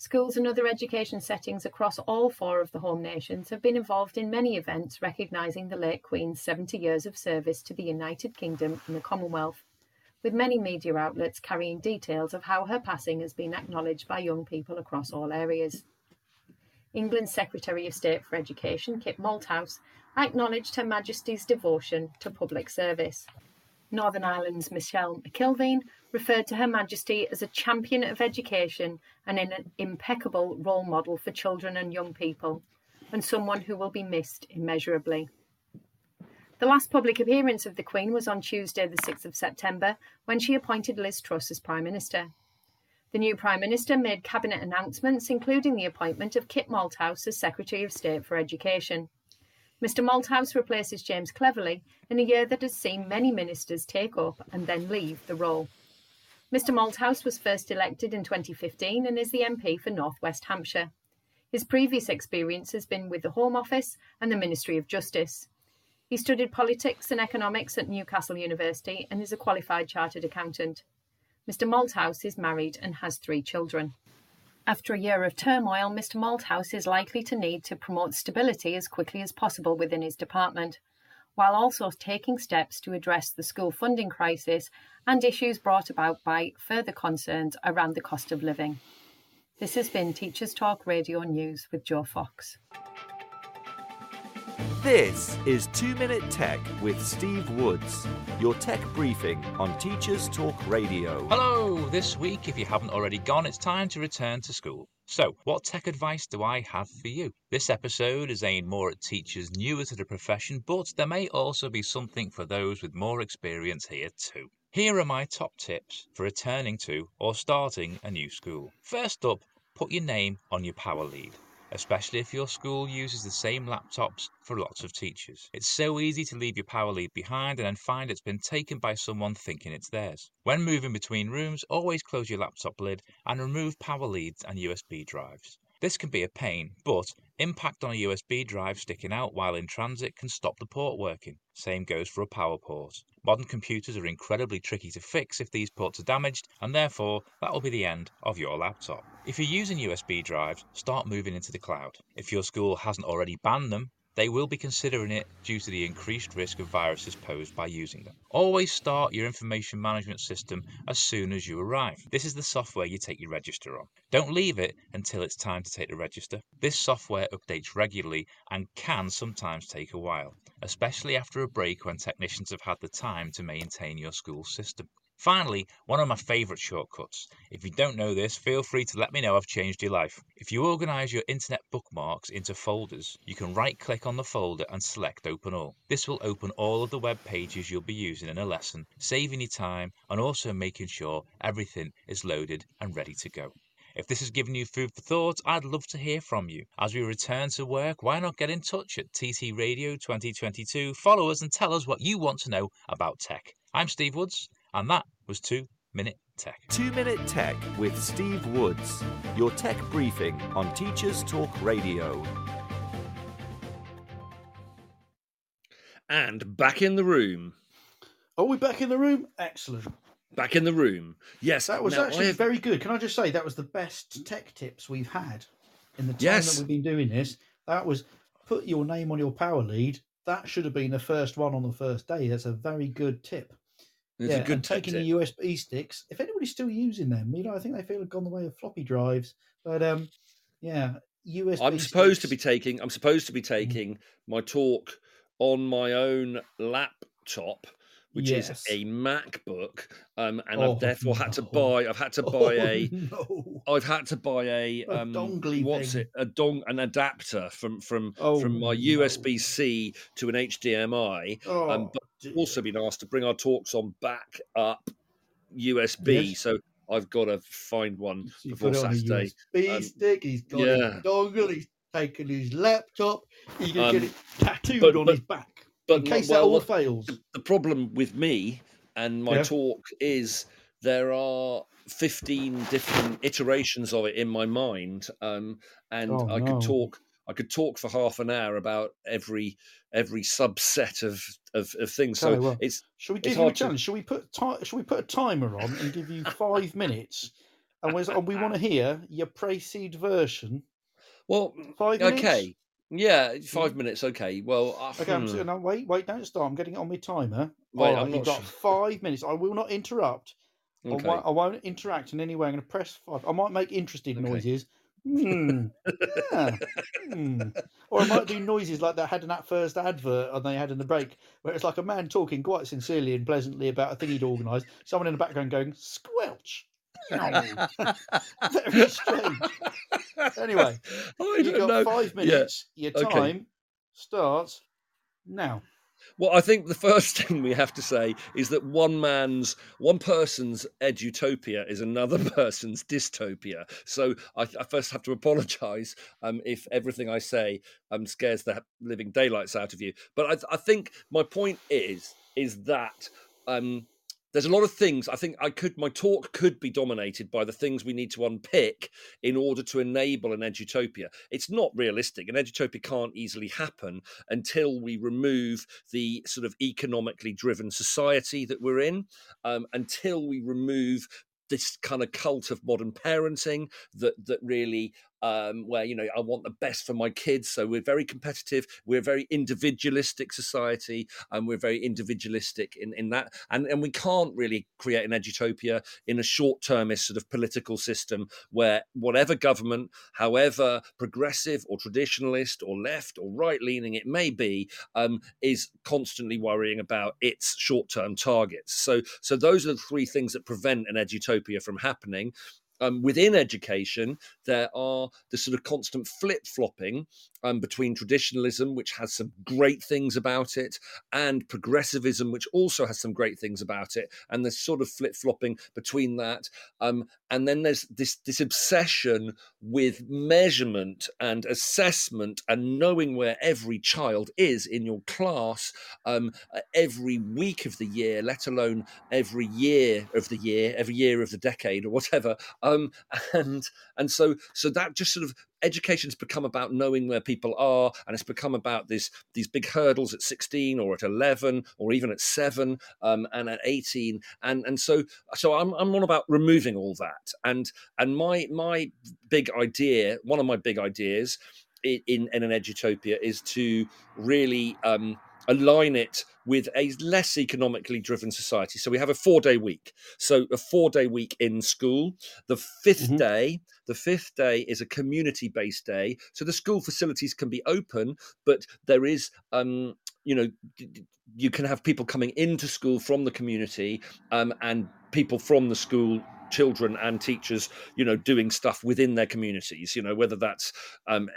Schools and other education settings across all four of the home nations have been involved in many events recognising the late Queen's 70 years of service to the United Kingdom and the Commonwealth, with many media outlets carrying details of how her passing has been acknowledged by young people across all areas. England's Secretary of State for Education, Kit Malthouse, acknowledged Her Majesty's devotion to public service. Northern Ireland's Michelle McIlveen referred to Her Majesty as a champion of education and an impeccable role model for children and young people, and someone who will be missed immeasurably. The last public appearance of the Queen was on Tuesday, the 6th of September, when she appointed Liz Truss as Prime Minister. The new Prime Minister made cabinet announcements, including the appointment of Kit Malthouse as Secretary of State for Education. Mr Malthouse replaces James Cleverly in a year that has seen many ministers take up and then leave the role. Mr Malthouse was first elected in 2015 and is the MP for North West Hampshire. His previous experience has been with the Home Office and the Ministry of Justice. He studied politics and economics at Newcastle University and is a qualified chartered accountant. Mr Malthouse is married and has three children. After a year of turmoil, Mr Malthouse is likely to need to promote stability as quickly as possible within his department, while also taking steps to address the school funding crisis and issues brought about by further concerns around the cost of living. This has been Teachers Talk Radio News with Joe Fox.
This is 2 Minute Tech with Steve Woods, your tech briefing on Teachers Talk Radio.
Hello! This week, if you haven't already gone, it's time to return to school. So, what tech advice do I have for you? This episode is aimed more at teachers newer to the profession, but there may also be something for those with more experience here too. Here are my top tips for returning to or starting a new school. First up, put your name on your power lead especially if your school uses the same laptops for lots of teachers. It's so easy to leave your power lead behind and then find it's been taken by someone thinking it's theirs. When moving between rooms, always close your laptop lid and remove power leads and USB drives. This can be a pain, but impact on a USB drive sticking out while in transit can stop the port working. Same goes for a power port. Modern computers are incredibly tricky to fix if these ports are damaged, and therefore that will be the end of your laptop. If you're using USB drives, start moving into the cloud. If your school hasn't already banned them, they will be considering it due to the increased risk of viruses posed by using them. Always start your information management system as soon as you arrive. This is the software you take your register on. Don't leave it until it's time to take the register. This software updates regularly and can sometimes take a while, especially after a break when technicians have had the time to maintain your school system. Finally, one of my favourite shortcuts. If you don't know this, feel free to let me know I've changed your life. If you organise your internet bookmarks into folders, you can right click on the folder and select Open All. This will open all of the web pages you'll be using in a lesson, saving you time and also making sure everything is loaded and ready to go. If this has given you food for thought, I'd love to hear from you. As we return to work, why not get in touch at TT Radio 2022? Follow us and tell us what you want to know about tech. I'm Steve Woods. And that was 2 Minute Tech.
2 Minute Tech with Steve Woods, your tech briefing on Teachers Talk Radio.
And back in the room.
Are we back in the room? Excellent.
Back in the room. Yes,
That was
now,
actually
have-
very good. Can I just say that was the best tech tips we've had in the time
Yes.
that we've been doing this. That was put your name on your power lead. That should have been the first one on the first day. That's a very good tip.
It's
yeah,
a good
taking the USB sticks. If anybody's still using them, you know, I think they feel have gone the way of floppy drives. But um, yeah, USB.
I'm supposed to be taking. I'm supposed to be
Mm.
taking my talk on my own laptop, which
Yes.
is a MacBook, um, and
Oh,
I've therefore had to buy. I've had to *laughs* buy
Oh,
a.
no.
I've had to buy a,
A
um,
dongly
what's
thing.
it? A dong, an adapter from from
Oh,
from my
no.
USB C to an HDMI.
Oh,
um, but
dear.
Also been asked to bring our talks on back up USB,
Yes.
so I've got to find one
So
before
put it on a
Saturday.
USB
Um,
stick. He's got
yeah.
his dongle. He's taken his laptop. He's gonna get
Um,
it tattooed
but-
on
but-
his back
But
in case
well,
that all fails.
the, the problem with me and my
Yeah.
talk is there are 15 different iterations of it in my mind um, and
Oh,
i
no.
could talk i could talk for half an hour about every every subset of of, of things so
well,
it's
Shall we give you a
hard to-
challenge? Shall we put ti- shall we put a timer on and give you five minutes and, we and we want to hear your pre-seed version.
Well,
Five minutes?
okay. Yeah, five minutes. Okay. Well, uh,
Okay, I'm
hmm.
no, wait, wait, don't start. I'm getting it on my timer.
Wait,
right,
I'm
you've
not
got
sure.
five minutes. I will not interrupt. I,
Okay.
won't, I won't interact in any way. I'm going to press five. I might make interesting
Okay.
noises. Hmm. yeah. hmm. Or I might do noises like they had in that first advert and they had in the break, where it's like a man talking quite sincerely and pleasantly about a thing he'd organised. Someone in the background going, squelch. *laughs* Very strange. Anyway, *laughs*
I
You've got
know.
five
Yeah,
minutes. Your
okay.
time starts now.
Well, I think the first *laughs* thing we have to say is that one man's, one person's edutopia is another person's dystopia. So I, I first have to apologise um, if everything I say um, scares the living daylights out of you. But I, I think my point is is that um, there's a lot of things. I think I could my talk could be dominated by the things we need to unpick in order to enable an edutopia. It's not realistic. An edutopia can't easily happen until we remove the sort of economically driven society that we're in, um, until we remove this kind of cult of modern parenting that that really um, where you know I want the best for my kids. So we're very competitive. We're a very individualistic society, and we're very individualistic in in that. And and we can't really create an edutopia in a short termist sort of political system where whatever government, however progressive or traditionalist or left or right leaning it may be, um, is constantly worrying about its short term targets. So so those are the three things that prevent an edutopia from happening. Um, within education, there are the sort of constant flip flopping um, between traditionalism, which has some great things about it, and progressivism, which also has some great things about it. And there's sort of flip flopping between that. Um, and then there's this this obsession with measurement and assessment and knowing where every child is in your class um, every week of the year, let alone every year of the year, every year of the decade, or whatever. Um, *laughs* and and so so that just sort of education's become about knowing where people are and it's become about this these big hurdles at 16 or at 11 or even at 7 um, and at 18 and and so so I'm, I'm on about removing all that and and my my big idea one of my big ideas in in, in an edutopia is to really um, align it with a less economically driven society. So we have a four day week. So a four day week in school. The 5th
Mhm.
day, the fifth day is a community based day. So the school facilities can be open, but there is, um, you know, you can have people coming into school from the community um, and people from the school children and teachers you know doing stuff within their communities you know whether that's um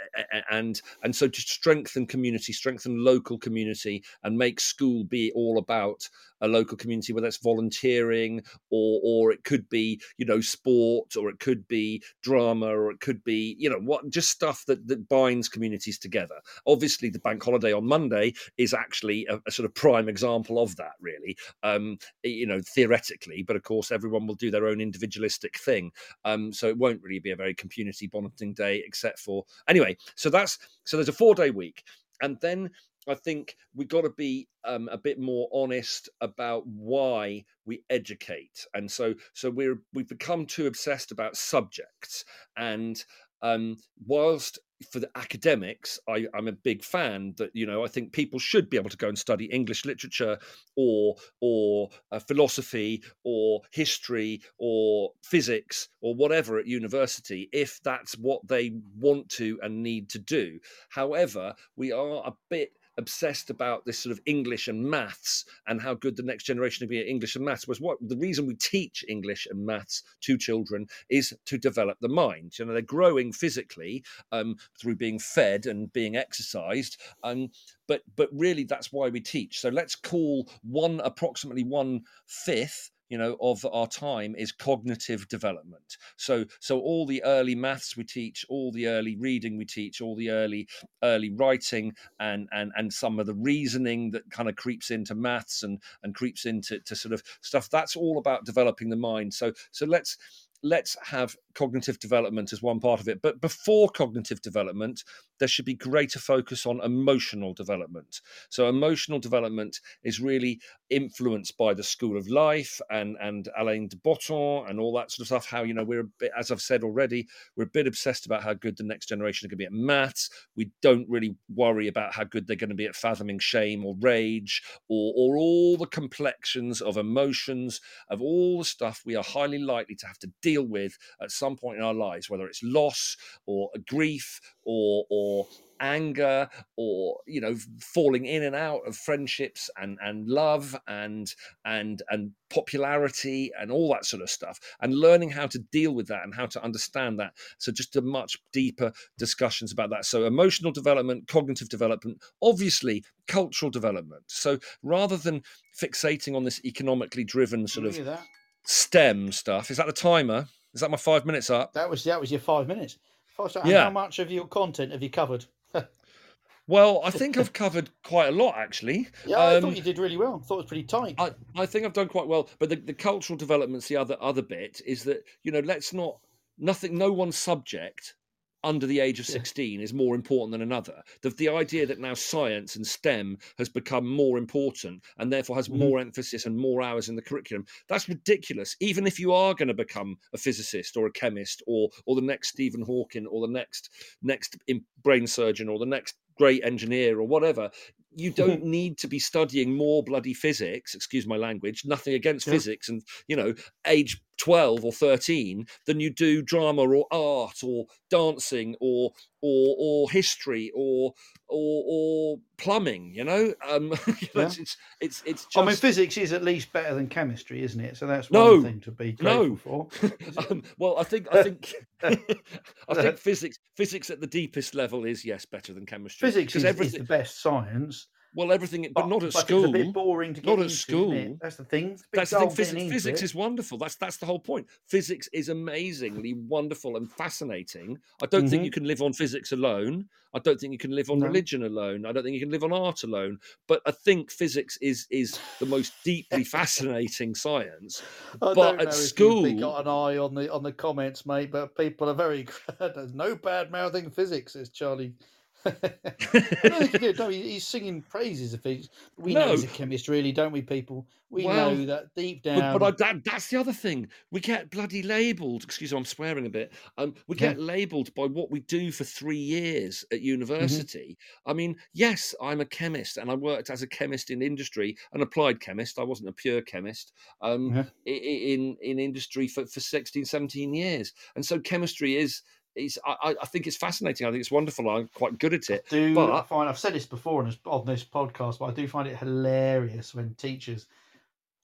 and and so to strengthen community strengthen local community and make school be all about a local community whether it's volunteering or or it could be you know sport or it could be drama or it could be you know what just stuff that that binds communities together. Obviously the bank holiday on monday is actually a, a sort of prime example of that really um you know theoretically but of course everyone will do their own individualistic thing. Um so it won't really be a very community bonding day except for anyway so that's so there's a four day week. And then I think we've got to be um, a bit more honest about why we educate, and so so we're we've become too obsessed about subjects. And um, whilst for the academics, I, I'm a big fan that you know I think people should be able to go and study English literature or or uh, philosophy or history or physics or whatever at university if that's what they want to and need to do. However, we are a bit obsessed about this sort of English and maths and how good the next generation will be at English and maths was what the reason we teach English and maths to children is to develop the mind. You know, they're growing physically um, through being fed and being exercised. Um, but but really that's why we teach. So let's call one approximately one fifth you know of our time is cognitive development. So so all the early maths we teach all the early reading we teach all the early early writing and and and some of the reasoning that kind of creeps into maths and and creeps into to sort of stuff that's all about developing the mind. So so let's let's have cognitive development as one part of it. But before cognitive development, there should be greater focus on emotional development. So emotional development is really influenced by the school of life and and Alain de Botton and all that sort of stuff. How you know we're bit, as I've said already, we're a bit obsessed about how good the next generation are going to be at maths. We don't really worry about how good they're going to be at fathoming shame or rage or or all the complexions of emotions of all the stuff we are highly likely to have to deal with at some point in our lives, whether it's loss or grief or or anger or you know falling in and out of friendships and and love and and and popularity and all that sort of stuff and learning how to deal with that and how to understand that. So just a much deeper discussions about that. So emotional development cognitive development obviously cultural development. So rather than fixating on this economically driven sort of
that.
Stem stuff is that the timer is that my five minutes up
That was that was your five minutes. Five,
Yeah.
How much of your content have you covered? *laughs*
well i think i've covered quite a lot actually
Yeah, I
Um,
thought you did really well. I thought it was pretty tight.
I, I think I've done quite well, but the, the cultural development's the other other bit is that you know let's not nothing no one subject under the age of
Yeah.
16 is more important than another the, the idea that now science and stem has become more important and therefore has
Mhm.
more emphasis and more hours in the curriculum that's ridiculous even if you are going to become a physicist or a chemist or or the next stephen hawking or the next next brain surgeon or the next great engineer or whatever you don't *laughs* need to be studying more bloody physics excuse my language nothing against
Yeah.
physics and you know age 12 or 13 than you do drama or art or dancing or or or history or or or plumbing you know um *laughs* you know,
Yeah.
it's, it's it's just
I mean, physics is at least better than chemistry, isn't it? So that's
No,
one thing to be grateful
no.
for. *laughs* *laughs*
Um, well, I think I think I think physics physics at the deepest level is yes better than chemistry.
physics is, is the best science,
well everything, but, not at
but
school.
It's a bit boring to get
Not at
into, isn't
school.
That's the thing. It's a bit
That's the thing. Physics,
getting into
physics
it.
is wonderful. That's that's the whole point. Physics is amazingly wonderful and fascinating. I don't think
Mhm.
you can live on physics alone. I don't think you can live on
No.
religion alone. I don't think you can live on art alone. But I think physics is is the most deeply fascinating science. *laughs*
I
but at school-
you've got an eye on the on the comments, mate. But people are very. *laughs* There's no bad mouthing physics, says Charlie. I don't think he did. No, he's singing praises of physics. We know he's a chemist, really, don't we, people? We
Well,
know that deep down.
but I, that, that's the other thing. We get bloody labelled. Excuse me, I'm swearing a bit. Um, we
Yeah.
get labelled by what we do for three years
Mm-hmm.
at university. I mean, yes, I'm a chemist, and I worked as a chemist in industry, an applied chemist. I wasn't a pure chemist. Um,
Yeah.
in in industry for for 16, 17 years, and so chemistry is. Is, I, I- I think it's fascinating. I think it's wonderful. I'm quite good at it.
do
but-
find I've said this before on this, on this podcast, but I do find it hilarious when teachers,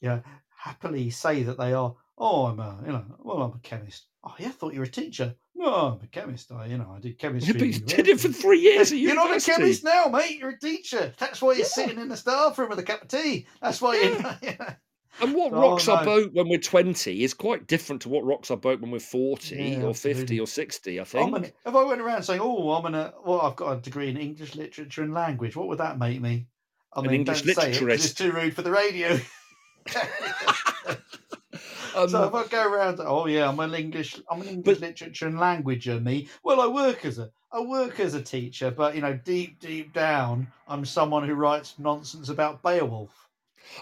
you know, happily say that they are. Oh, I'm a, you know, well, I'm a chemist. Oh, yeah, I thought you were a teacher. No, I'm a chemist. I, you know, I did chemistry.
Yeah, but you did it for three years
You're not a chemist now, mate. You're a teacher. That's why you're
Yeah.
sitting in the staff room with a cup of tea. That's why you. *laughs*
And what
Oh,
rocks our
no.
boat when we're 20 is quite different to what rocks our boat when we're 40
Yeah,
or 50
absolutely.
or 60, I think.
an, if I went around saying, "Oh, I'm in a well, I've got a degree in English literature and language," what would that make me? I
An
mean,
English
don't say it it's too rude for the radio. *laughs*
Um,
so if I go around, oh yeah, I'm an English, I'm an English
But-
literature and language, languager. Me, well, I work as a, I work as a teacher, but you know, deep, deep down, I'm someone who writes nonsense about Beowulf.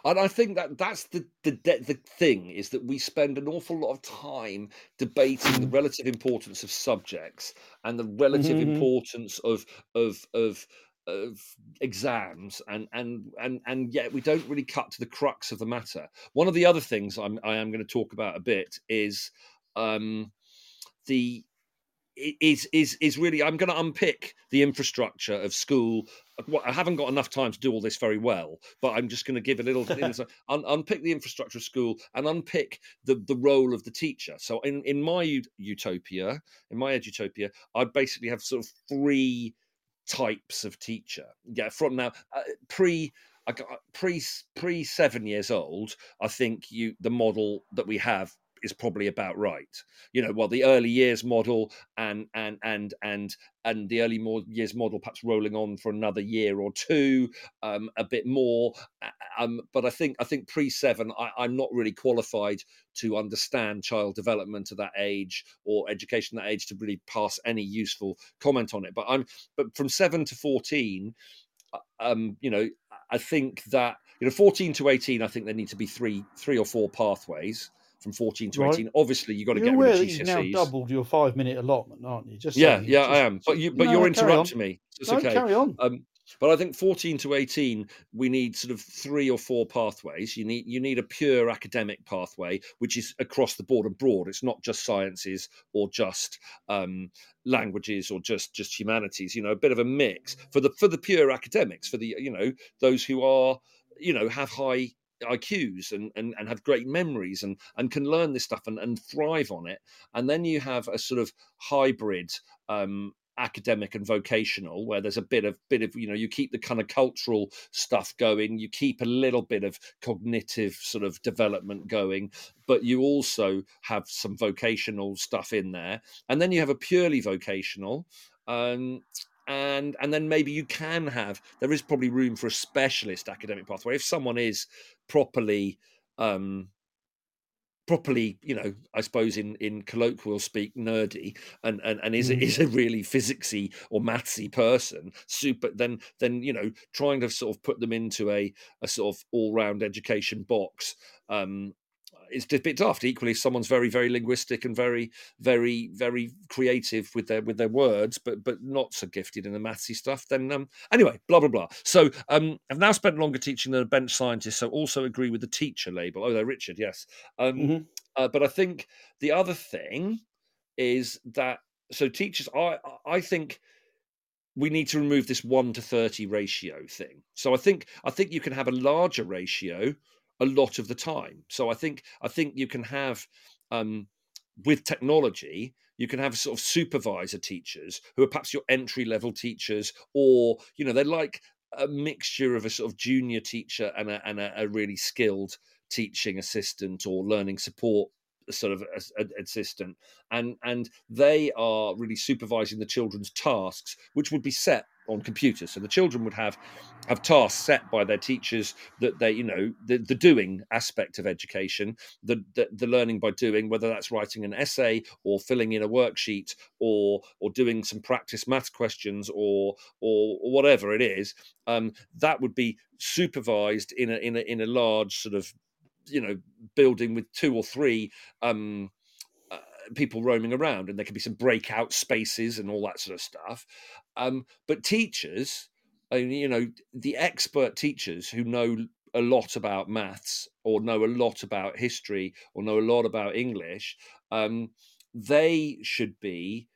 And I think that that's the, the the thing is that we spend an awful lot of time debating
Mm.
the relative importance of subjects and the relative
Mhm.
importance of of of of exams and and and and yet we don't really cut to the crux of the matter. One of the other things I'm I am going to talk about a bit is um the is is is really I'm going to unpick the infrastructure of school. I haven't got enough time to do all this very well, but I'm just going to give a little *laughs* un, unpick the infrastructure of school and unpick the the role of the teacher. So in in my utopia, in my edutopia, I basically have sort of three types of teacher. Yeah, from now uh, pre. I got pre pre seven years old. I think you the model that we have is probably about right. You know, well, the early years model and and and and and the early years model perhaps rolling on for another year or two, um, a bit more. Um, but I think I think pre seven, I'm not really qualified to understand child development at that age or education at that age to really pass any useful comment on it. But I'm but from seven to fourteen, uh, um, you know, I think that you know, 14 to 18, I think there need to be three, three or four pathways from 14 to right. 18. Obviously, you've got to
you're
get rid of
GCSEs. You've now doubled your five minute allotment, aren't you?
Just yeah, yeah, just, I am. But you, but no, you're interrupting me.
It's no, okay. Carry on. Um,
but I think 14 to 18, we need sort of three or four pathways. You need you need a pure academic pathway, which is across the board and broad. It's not just sciences or just um, languages or just just humanities. You know, a bit of a mix for the for the pure academics, for the you know those who are you know have high IQs and, and, and have great memories and, and can learn this stuff and, and thrive on it. And then you have a sort of hybrid um, academic and vocational where there's a bit of bit of you know you keep the kind of cultural stuff going you keep a little bit of cognitive sort of development going but you also have some vocational stuff in there and then you have a purely vocational um, and and then maybe you can have there is probably room for a specialist academic pathway if someone is properly um properly you know i suppose in in colloquial speak nerdy and and, and is mm. is a really physicsy or mathsy person super then then you know trying to sort of put them into a a sort of all-round education box um it's a bit daft. Equally, if someone's very, very linguistic and very, very, very creative with their with their words, but but not so gifted in the mathsy stuff, then um, anyway, blah blah blah. So um, I've now spent longer teaching than a bench scientist, so also agree with the teacher label. Oh, there, Richard, yes. Um, mm-hmm. uh, but I think the other thing is that so teachers, I I think we need to remove this one to thirty ratio thing. So I think I think you can have a larger ratio a lot of the time. So I think I think you can have um, with technology you can have sort of supervisor teachers who are perhaps your entry level teachers or you know they're like a mixture of a sort of junior teacher and a, and a, a really skilled teaching assistant or learning support sort of assistant and and they are really supervising the children's tasks which would be set on computers. So the children would have have tasks set by their teachers that they, you know, the, the doing aspect of education, the, the, the learning by doing, whether that's writing an essay or filling in a worksheet or or doing some practice math questions or or, or whatever it is, um, that would be supervised in a in a in a large sort of you know building with two or three um, people roaming around and there can be some breakout spaces and all that sort of stuff. Um, but teachers you know the expert teachers who know a lot about maths or know a lot about history or know a lot about english um, they should be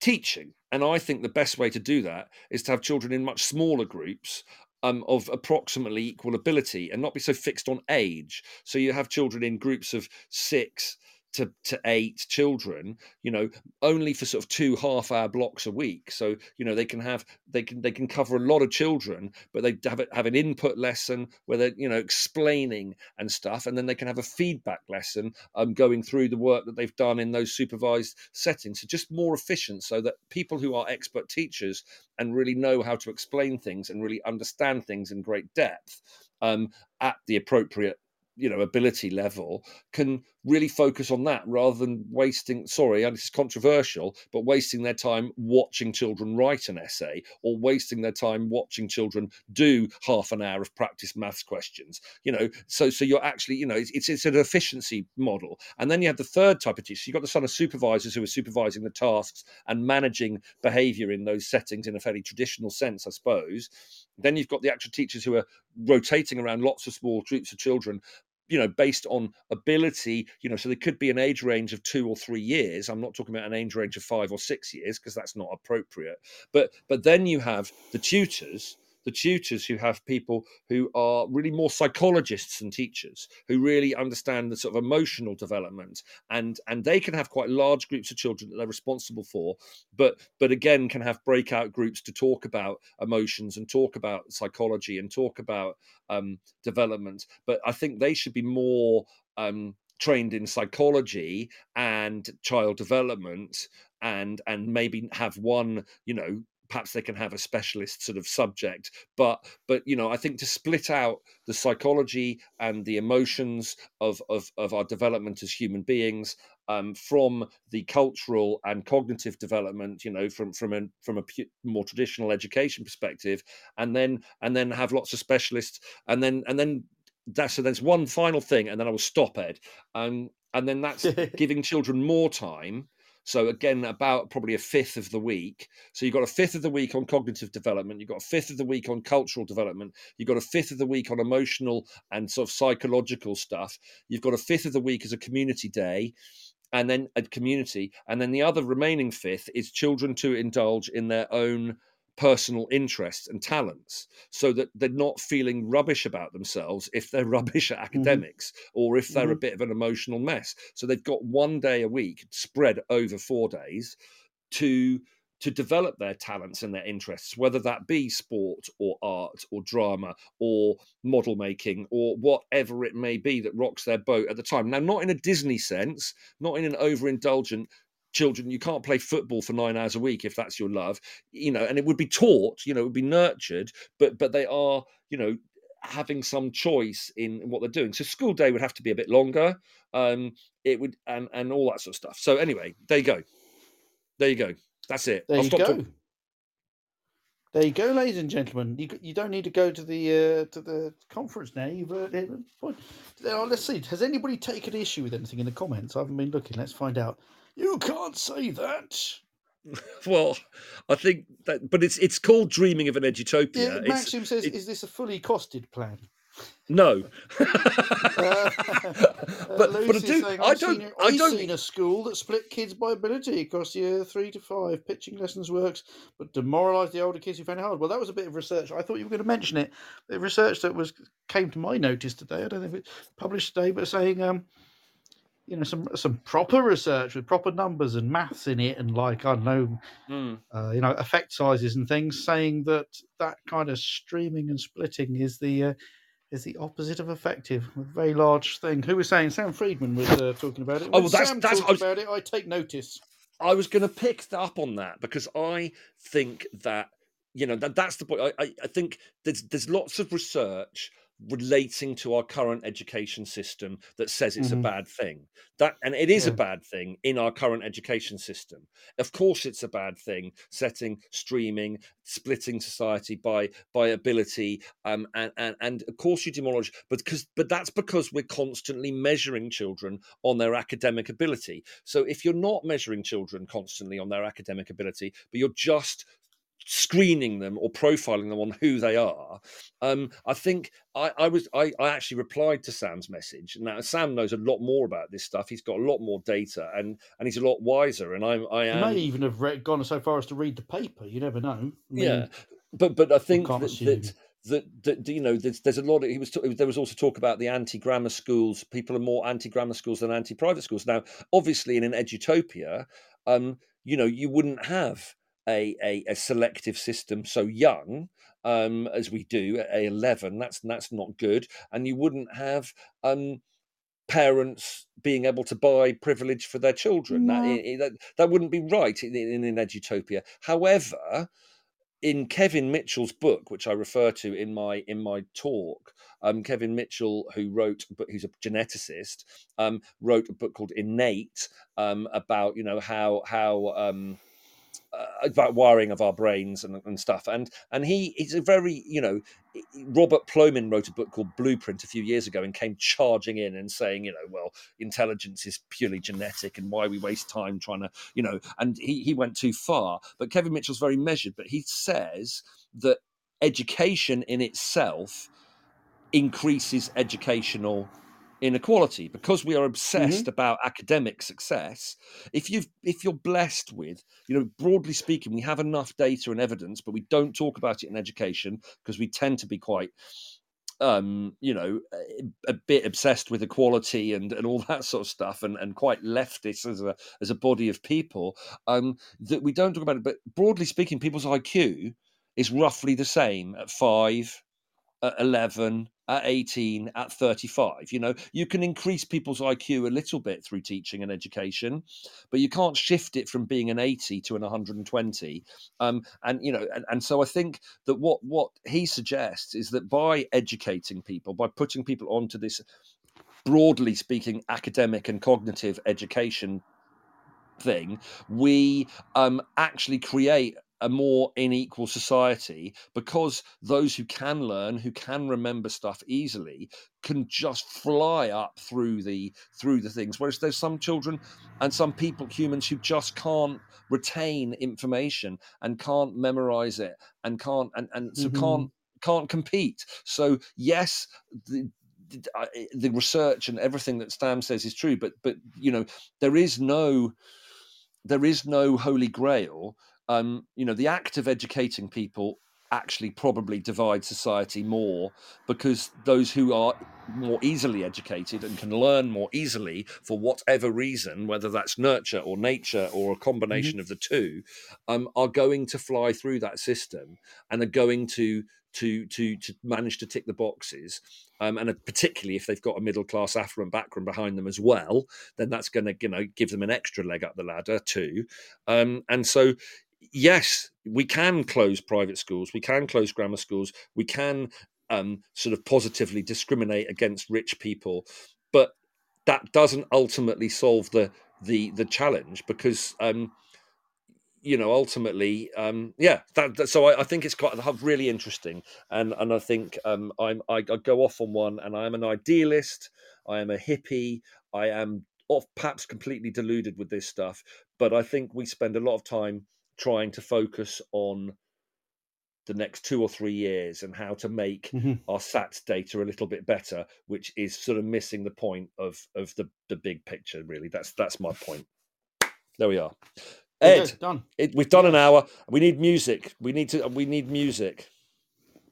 teaching. And i think the best way to do that is to have children in much smaller groups um, of approximately equal ability and not be so fixed on age. So you have children in groups of six to, to eight children you know only for sort of two half hour blocks a week. So you know they can have they can they can cover a lot of children but they have it, have an input lesson where they're you know explaining and stuff and then they can have a feedback lesson um, going through the work that they've done in those supervised settings. So just more efficient so that people who are expert teachers and really know how to explain things and really understand things in great depth um, at the appropriate you know ability level can really focus on that rather than wasting sorry and this is controversial but wasting their time watching children write an essay or wasting their time watching children do half an hour of practice maths questions you know? So so you're actually you know it's, it's, it's an efficiency model. And then you have the third type of teacher. You've got the son of supervisors who are supervising the tasks and managing behavior in those settings in a fairly traditional sense i suppose. Then you've got the actual teachers who are rotating around lots of small groups of children you know based on ability you know so there could be an age range of two or three years. I'm not talking about an age range of five or six years because that's not appropriate. But but then you have the tutors the tutors who have people who are really more psychologists than teachers who really understand the sort of emotional development and and they can have quite large groups of children that they're responsible for but but again can have breakout groups to talk about emotions and talk about psychology and talk about um, development. But i think they should be more um, trained in psychology and child development and and maybe have one you know perhaps they can have a specialist sort of subject but but you know i think to split out the psychology and the emotions of of, of our development as human beings um, from the cultural and cognitive development you know from from a from a more traditional education perspective and then and then have lots of specialists and then and then that's so there's one final thing and then i will stop ed um, and then that's *laughs* giving children more time so again, about probably a fifth of the week. So you've got a fifth of the week on cognitive development. You've got a fifth of the week on cultural development. You've got a fifth of the week on emotional and sort of psychological stuff. You've got a fifth of the week as a community day and then a community. And then the other remaining fifth is children to indulge in their own personal interests and talents so that they're not feeling rubbish about themselves if they're *laughs* rubbish at mm-hmm. academics mm-hmm. or if they're mm-hmm. a bit of an emotional mess so they've got one day a week spread over four days to to develop their talents and their interests whether that be sport or art or drama or model making or whatever it may be that rocks their boat at the time now not in a disney sense not in an overindulgent children you can't play football for nine hours a week if that's your love you know and it would be taught you know it would be nurtured but but they are you know having some choice in what they're doing so school day would have to be a bit longer um it would and and all that sort of stuff so anyway there you go there you go that's it
there I'll you go talking. There you go, ladies and gentlemen. You you don't need to go to the uh, to the conference now. You've uh, now, let's see. Has anybody taken issue with anything in the comments? I haven't been looking. Let's find out. You can't say that. *laughs*
well, I think that, but it's it's called Dreaming of an Edutopia.
Yeah, Maxim says, "Is this a fully costed plan?"
No, uh, *laughs* *laughs* but but I do. Saying, I don't. Seen, I don't.
Seen a school that split kids by ability across year three to five. Pitching lessons works, but demoralised the older kids who found it hard. Well, that was a bit of research. I thought you were going to mention it. The research that was came to my notice today. I don't know if it's published today, but saying um, you know some some proper research with proper numbers and maths in it and like I don't know mm. uh, you know effect sizes and things saying that that kind of streaming and splitting is the uh, is the opposite of effective a very large thing. Who was saying? Sam Freedman was uh, talking about it. When oh well, that's Sam that's was, about it I take notice.
I was going to pick up on that because I think that you know that that's the point. I, I, I think there's there's lots of research relating to our current education system that says it's mm-hmm. a bad thing that and it is yeah. a bad thing in our current education system of course it's a bad thing setting streaming splitting society by by ability um and and, and of course you demolish but because but that's because we're constantly measuring children on their academic ability so if you're not measuring children constantly on their academic ability but you're just screening them or profiling them on who they are. Um, I think I, I was I, I, actually replied to Sam's message. Now Sam knows a lot more about this stuff. He's got a lot more data and and he's a lot wiser. And I'm I am.
May even have read, gone so far as to read the paper. You never know. I
mean, yeah, but but I think I that, that, that, that, you know there's, there's a lot of he was there was also talk about the anti grammar schools. People are more anti grammar schools than anti private schools now. Obviously, in an edutopia, um, you know you wouldn't have a, a, a selective system so young um, as we do at A11. that's that's not good and you wouldn't have um, parents being able to buy privilege for their children no. that, that, that wouldn't be right in, in an edutopia however in Kevin Mitchell's book, which I refer to in my in my talk, um, Kevin Mitchell, who wrote, but who's a geneticist, um, wrote a book called Innate um, about you know how how um, uh, about wiring of our brains and, and stuff. And and he he's a very you know Robert Plomin wrote a book called Blueprint a few years ago and came charging in and saying you know well intelligence is purely genetic and why we waste time trying to you know and he he went too far. But Kevin Mitchell's very measured. But he says that education in itself increases educational inequality because we are obsessed mm-hmm. about academic success if you if you're blessed with you know broadly speaking we have enough data and evidence but we don't talk about it in education because we tend to be quite um you know a, a, bit obsessed with equality and and all *laughs* that sort of stuff and and quite leftist as a as a body of people um that we don't talk about it but broadly speaking people's iq is roughly the same at 5 at 11 at 18 at 35 you know? You can increase people's iq a little bit through teaching and education but you can't shift it from being an 80 to an 120 um, and you know and, and so i think that what what he suggests is that by educating people by putting people onto this broadly speaking academic and cognitive education thing we um, actually create a more unequal society because those who can learn who can remember stuff easily can just fly up through the through the things whereas there's some children and some people humans who just can't retain information and can't memorize it and can't and, and so
Mhm.
can't can't compete so yes the, the- the research and everything that Sam says is true, but but you know there is no there is no holy grail. Um, you know, the act of educating people actually probably divides society more because those who are more easily educated and can learn more easily for whatever reason, whether that's nurture or nature or a combination of the two, um, are going to fly through that system and are going to to to to manage to tick the boxes. Um, and particularly if they've got a middle class affluent background behind them as well, then that's going to you know give them an extra leg up the ladder too. Um, and so yes, we can close private schools, we can close grammar schools, we can um, sort of positively discriminate against rich people, but that doesn't ultimately solve the the the challenge because um, you know ultimately um, yeah that, that- so I, I think it's quite really interesting and and I think um, I'm I, I go off on one and I am an idealist I am a hippie I am off perhaps completely deluded with this stuff but I think we spend a lot of time trying to focus on the next two or three years and how to make
Mhm.
our SATs data a little bit better, which is sort of missing the point of of the the big picture. Really, that's that's my point. There we are. Ed,
go, done.
it, we've done an hour. We need music. We need to. We need music.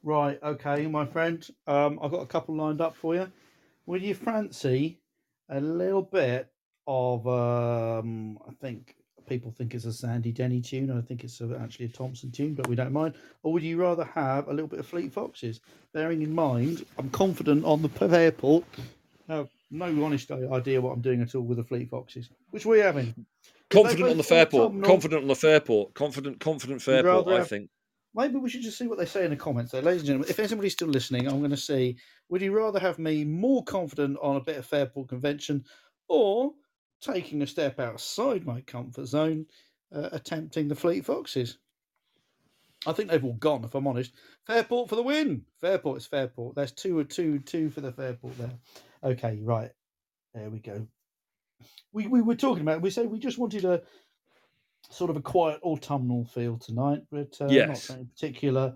Right, okay, my friend. Um, I've got a couple lined up for you. Would you fancy a little bit of? Um, I think people think it's a Sandy Denny tune. I think it's a, actually a Thompson tune, but we don't mind. Or would you rather have a little bit of Fleet Foxes? Bearing in mind, I'm confident on the airport. I have no honest idea what I'm doing at all with the Fleet Foxes. Which we having?
Confident on the Fairport. Confident on the Fairport. Confident. Confident Fairport. I
have-
think.
Maybe we should just see what they say in the comments there. Ladies and gentlemen, if anybody's still listening, I'm going to say, would you rather have me more confident on a bit of Fairport convention or taking a step outside my comfort zone, uh, attempting the Fleet Foxes? I think they've all gone, if I'm honest. Fairport for the win. Fairport is Fairport. There's two or two, two for the Fairport there. Okay, right. There we go. We, we were talking about, we said we just wanted a sort of a quiet autumnal feel tonight, but uh, not
Yes.
for any particular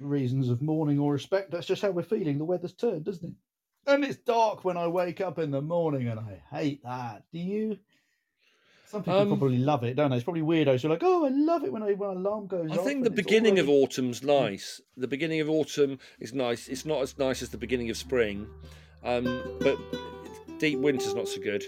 reasons of mourning or respect. That's just how we're feeling. The weather's turned, doesn't it? And it's dark when I wake up in the morning, and I hate that. Do you? Some people
Um,
probably love it, don't they? It's probably weirdos who are like, "Oh, I love it when I when alarm goes
I
off."
think the beginning of autumn's nice. The beginning of autumn is nice. It's not as nice as the beginning of spring, um, but deep winter's not so good.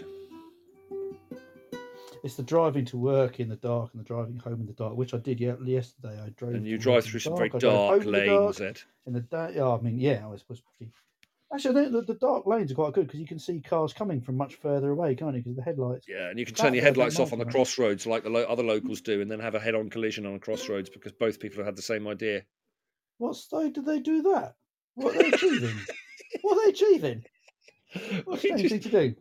It's the driving to work in the dark and the driving home in the dark, which I did yesterday. I drove.
And you drive through some very
I drove home
dark
the dark.
lanes,
in the day. Yeah, I mean, yeah, I was, was pretty. Actually, the, the dark lanes are quite good because you can see cars coming from much further away, can't you? Because the headlights.
Yeah, and you can turn your
bit I don't
headlights off on the crossroads like the lo- other locals do, and then have a head-on collision on a crossroads because both people have had the same idea.
What's they? Did they do that? What are they achieving? *laughs* what are they achieving? What's
We
the
just-
to do?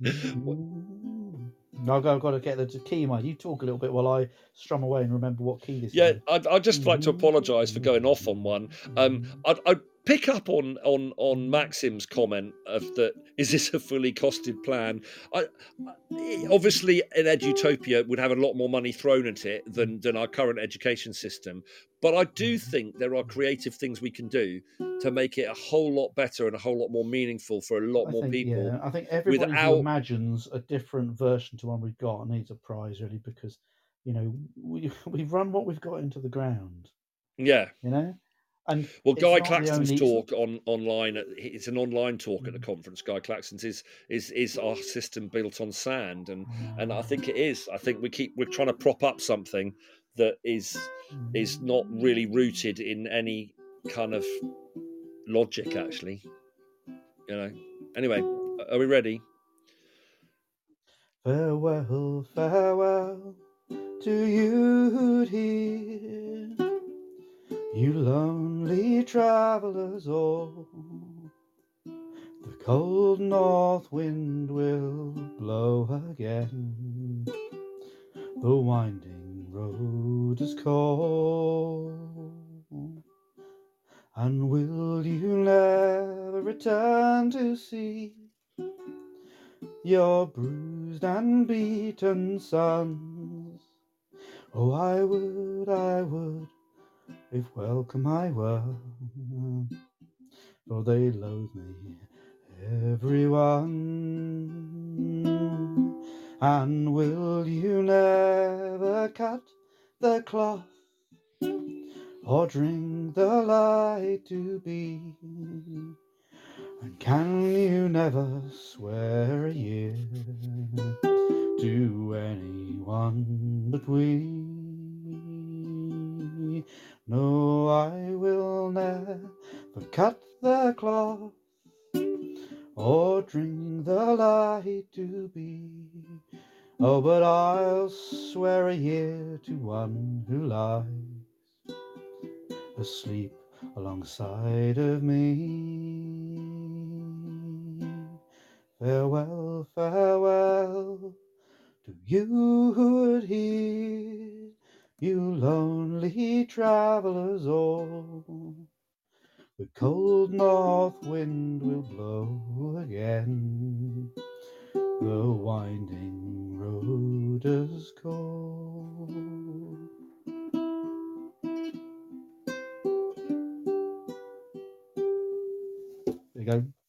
No, *laughs* I've got, I've got to get the key, mate. You talk a little bit while I strum away and remember what key this
Yeah,
is.
Yeah, I'd, I'd just like to apologise for going off on one. Um, I'd, I'd pick up on on on mm. Maxim's comment of that. Is this a fully costed plan? I, I obviously an edutopia would have a lot more money thrown at it than than our current education system. But I do mm-hmm. think there are creative things we can do to make it a whole lot better and a whole lot more meaningful for a lot
I
more
think,
people.
Yeah, I think everyone
without-
who imagines a different version to one we've got needs a prize, really, because you know we *laughs* we've run what we've got into the ground.
Yeah.
You know, and
Well, Guy Claxton's
only-
talk on online it's an online talk at the
Mm.
conference. Guy Claxton's is is is our system built on sand, and and I think it is. I think we keep we're trying to prop up something that is is not really rooted in any kind of logic, actually. You know. Anyway, are we ready?
Farewell, farewell to you here, you lonely travellers all. The cold north wind will blow again. The winding road is cold. And will you never return to see your bruised and beaten sons? Oh, I would, I would, if welcome I were, for they loathe me, everyone. And will you never cut the cloth or drink the light to be? And can you never swear a year to anyone but we? No, I will never cut the cloth or drink the light to be. Oh, but I'll swear a year to one who lies asleep alongside of me. Farewell, farewell to you who would hear, you lonely travellers all. The cold north wind will blow again. The winding road is cold. There you go.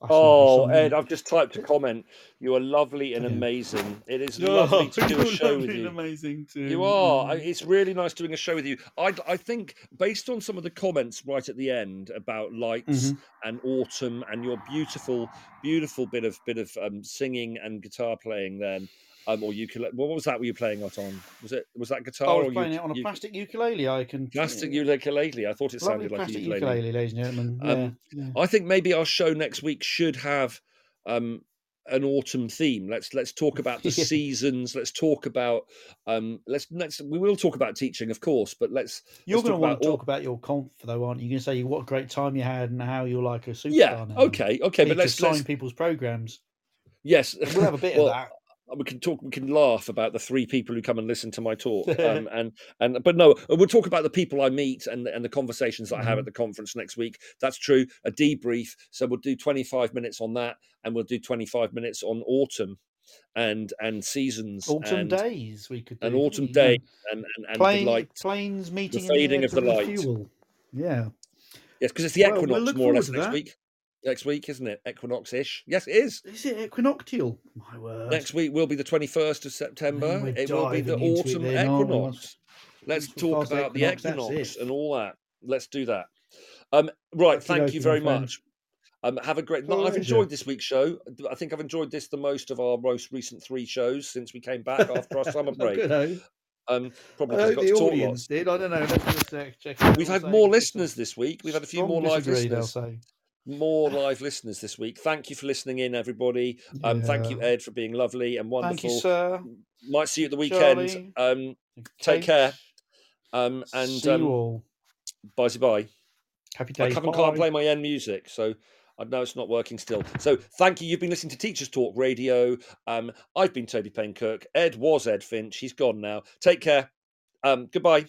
That's
Oh, Ed. I've just typed a comment. You are lovely and amazing. It is *laughs*
Oh,
lovely to do a
you're
show with you.
Amazing too.
You are. It's really nice doing a show with you. I, I think, based on some of the comments right at the end about lights
Mhm.
and autumn and your beautiful, beautiful bit of bit of um, singing and guitar playing, then, um, or ukulele. What was that? Were you playing that on? Was it? Was that guitar?
I was playing
uk-
it on a plastic ukulele. I can
plastic ukulele. I thought it
Lovely
sounded like a
plastic
ukulele.
ukulele, ladies and gentlemen.
Um,
yeah, yeah.
I think maybe our show next week should have um, an autumn theme. Let's let's talk about the *laughs*
Yeah.
seasons. Let's talk about um, let's let's we will talk about teaching, of course, but let's
You're going to
talk
want
about
to talk about your conf, though, aren't you? You're going to say what a great time you had and how you're like a superstar
yeah.
now.
Okay, okay, but let's,
sign
let's
people's programs.
yes,
We'll have a bit *laughs*
Well,
of that.
We can talk we can laugh about the three people who come and listen to my talk *laughs* um, and and but no we'll talk about the people i meet and and the conversations that i have
Mhm.
at the conference next week that's true a debrief so we'll do 25 minutes on that and we'll do 25 minutes on autumn and and seasons
Autumn
and,
days we could do.
and autumn
yeah.
day and and, and
Plane,
the light
planes meeting the
fading
in the,
of the light.
refuel. Yeah.
yes because it's the
Well, we'll
equinox
look
more or less next week next week isn't it equinox-ish yes it is
Is it equinoctial? My word.
next week will be the 21st of september it will be the
diving into it
autumn
then,
equinox Let's talk about the
equinox,
equinox and all that. Let's do that. Um, right, thank you very much. Um, have a great. no, I've enjoyed this week's show. I think I've enjoyed this the most of our most recent three shows since we came back after our summer *laughs* break.
good, eh?
Um, probably
I
got
the
to talk
audience did. I don't know. Just check
We've had more
it's just a
listeners this week. We've had a few
strong
more live listeners. More live listeners this week. Thank you for listening in, everybody. Um, thank you, Ed, for being lovely and wonderful.
Thank you, sir.
Might see you at the weekend. Um, take care. Um, and
See you
um,
all.
bye bye.
Happy
day.
I
haven't can't play my end music, so I know it's not working still. So thank you. You've been listening to Teachers Talk Radio. Um, I've been Toby Payne Cook. Ed was Ed Finch. He's gone now. Take care. Um, goodbye.